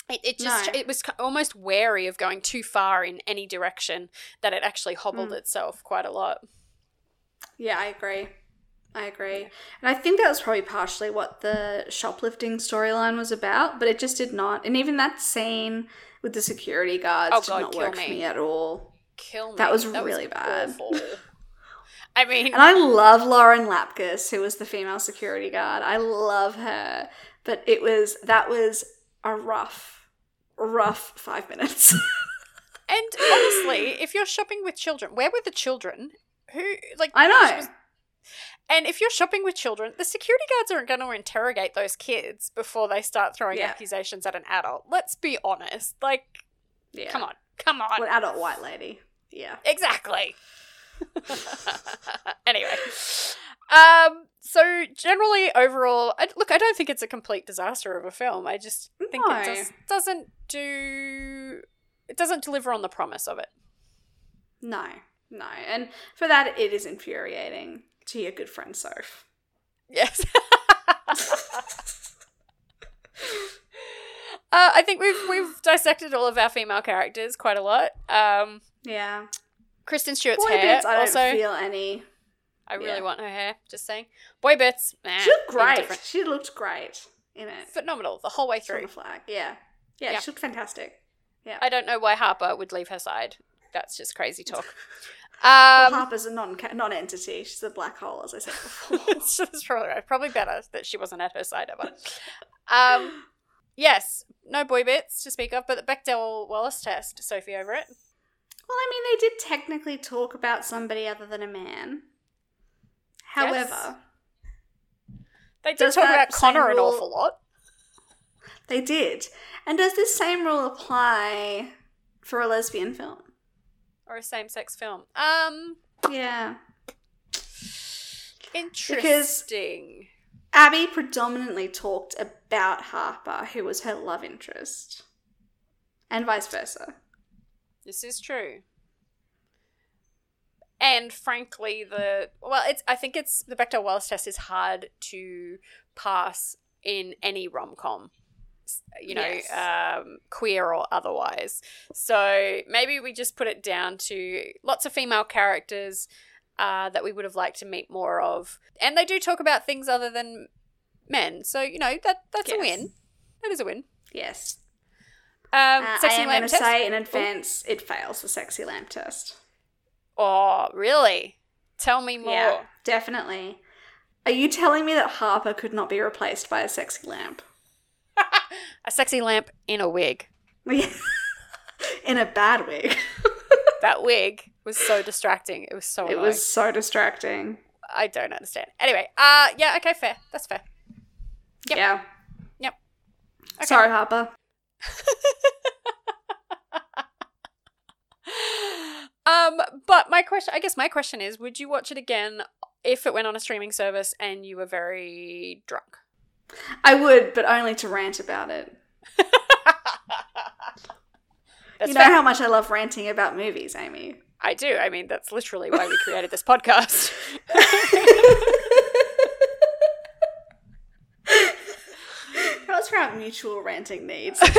It, it just No. it was almost wary of going too far in any direction that it actually hobbled hmm. itself quite a lot. Yeah, I agree. I agree. And I think that was probably partially what the shoplifting storyline was about, but it just did not. And even that scene with the security guards Oh, did God, not work me. for me at all. Kill me. That was really bad. I mean, And I love Lauren Lapkus, who was the female security guard. I love her. But it was, that was a rough, rough five minutes. and honestly, if you're shopping with children, where were the children? Who like I she know. Was- and if you're shopping with children, the security guards aren't going to interrogate those kids before they start throwing Yeah. accusations at an adult. Let's be honest. Like, Yeah. come on, come on. What adult white lady. Yeah. Exactly. anyway, um, so generally, overall, I, look, I don't think it's a complete disaster of a film. I just think No. it does, doesn't do, it doesn't deliver on the promise of it. No, no. And for that, it is infuriating to your good friend Soph. Yes. Uh, I think we've we've dissected all of our female characters quite a lot. Um, Yeah. Kristen Stewart's Boy hair bits, I don't also. feel any. I really yeah. want her hair. Just saying. Boy bits. Nah, She looked great. She looked great in it. Phenomenal the whole way through. the flag. Yeah. Yeah, Yeah. she looked fantastic. Yeah. I don't know why Harper would leave her side. That's just crazy talk. Well, Um, Harper's a non non entity. She's a black hole, as I said before. it's probably right. Probably better that she wasn't at her side ever. Um, yes, no boy bits to speak of, but the Bechdel Wallace test, Sophie Overett. well, I mean, they did technically talk about somebody other than a man. However, They did talk about Connor an awful lot. they did. And does this same rule apply for a lesbian film? Or a same sex film. Um, Yeah. interesting. Because Abby predominantly talked about Harper, who was her love interest, and vice versa. This is true. And frankly, the well, it's I think it's the Bechdel Wallace test is hard to pass in any rom com, you know, Yes. um, queer or otherwise. So maybe we just put it down to lots of female characters uh, that we would have liked to meet more of, and they do talk about things other than men. So you know that that's a win. That is a win. Yes. Um, Uh, I am going to say in advance it fails the sexy lamp test. Oh, really? Tell me more. Yeah, definitely. Are you telling me that Harper could not be replaced by a sexy lamp? A sexy lamp in a wig. in a bad wig. That wig was so distracting. It was so it annoying. was so distracting. I don't understand. Anyway, uh yeah, okay, fair. That's fair. Yep. Yeah. Yep. Okay. Sorry, Harper. um, but my question I guess my question is, would you watch it again if it went on a streaming service and you were very drunk? I would, but only to rant about it. You know fair. how much I love ranting about movies, Amy. I do. I mean, that's literally why we created this podcast. That was for our mutual ranting needs. that's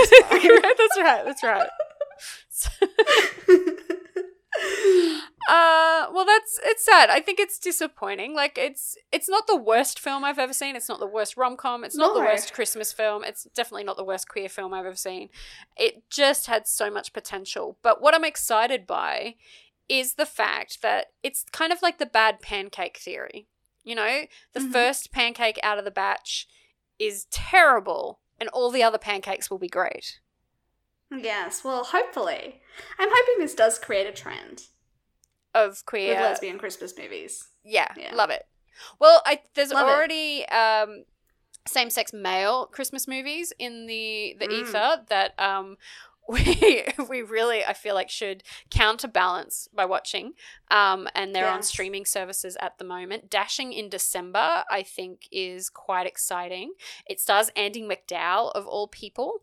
right. That's right. Uh well that's it's sad. I think it's disappointing. Like it's it's not the worst film i've ever seen. It's not the worst rom-com. It's not the worst christmas film. It's definitely not the worst queer film i've ever seen. It just had so much potential. But what i'm excited by is the fact that it's kind of like the bad pancake theory. You know the Mhm. first pancake out of the batch is terrible and all the other pancakes will be great. Yes, well, hopefully. I'm hoping this does create a trend of queer with lesbian Christmas movies. Yeah, Yeah. love it. Well, I there's Love already um, same-sex male Christmas movies in the the Mm. ether that um, we we really I feel like should counterbalance by watching. Um, and they're on streaming services at the moment. Dashing in December, I think, is quite exciting. It stars Andie MacDowell of all people,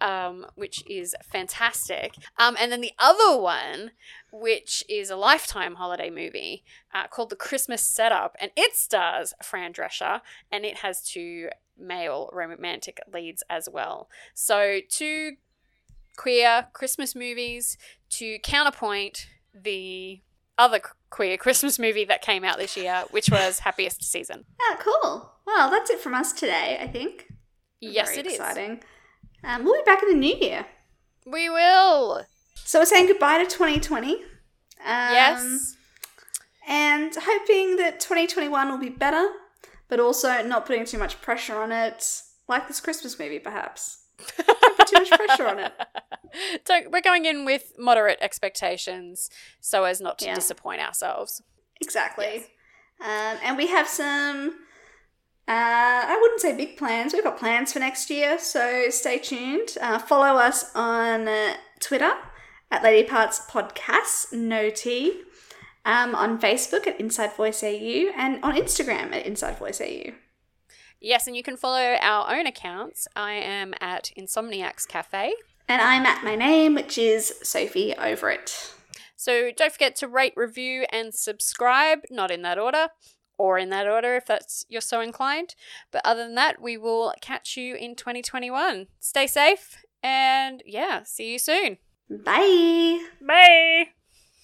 um, which is fantastic. Um, and then the other one, which is a lifetime holiday movie uh, called The Christmas Setup, and it stars Fran Drescher, and it has two male romantic leads as well. So two queer Christmas movies to counterpoint the other queer Christmas movie that came out this year, which was Happiest Season. Ah, cool. Well, that's it from us today, I think. Yes, Very it is. exciting. Um, we'll be back in the new year. We will. So we're saying goodbye to 2020. Um, yes. and hoping that 2021 will be better, but also not putting too much pressure on it, like this Christmas movie, perhaps. Too much pressure on it. Don't, we're going in with moderate expectations so as not to Yeah. disappoint ourselves. Exactly. Um, and we have some, uh, I wouldn't say big plans. We've got plans for next year, so stay tuned. Uh, follow us on uh, Twitter at Lady Parts Podcasts, no T. Um, on Facebook at Inside Voice AU and on Instagram at Inside Voice AU. Yes, and you can follow our own accounts. I am at Insomniacs Cafe. And I'm at my name, which is Sophie Overett. So don't forget to rate, review, and subscribe, not in that order, or in that order if that's you're so inclined. But other than that, we will catch you in 2021. Stay safe, and yeah, see you soon. Bye. Bye.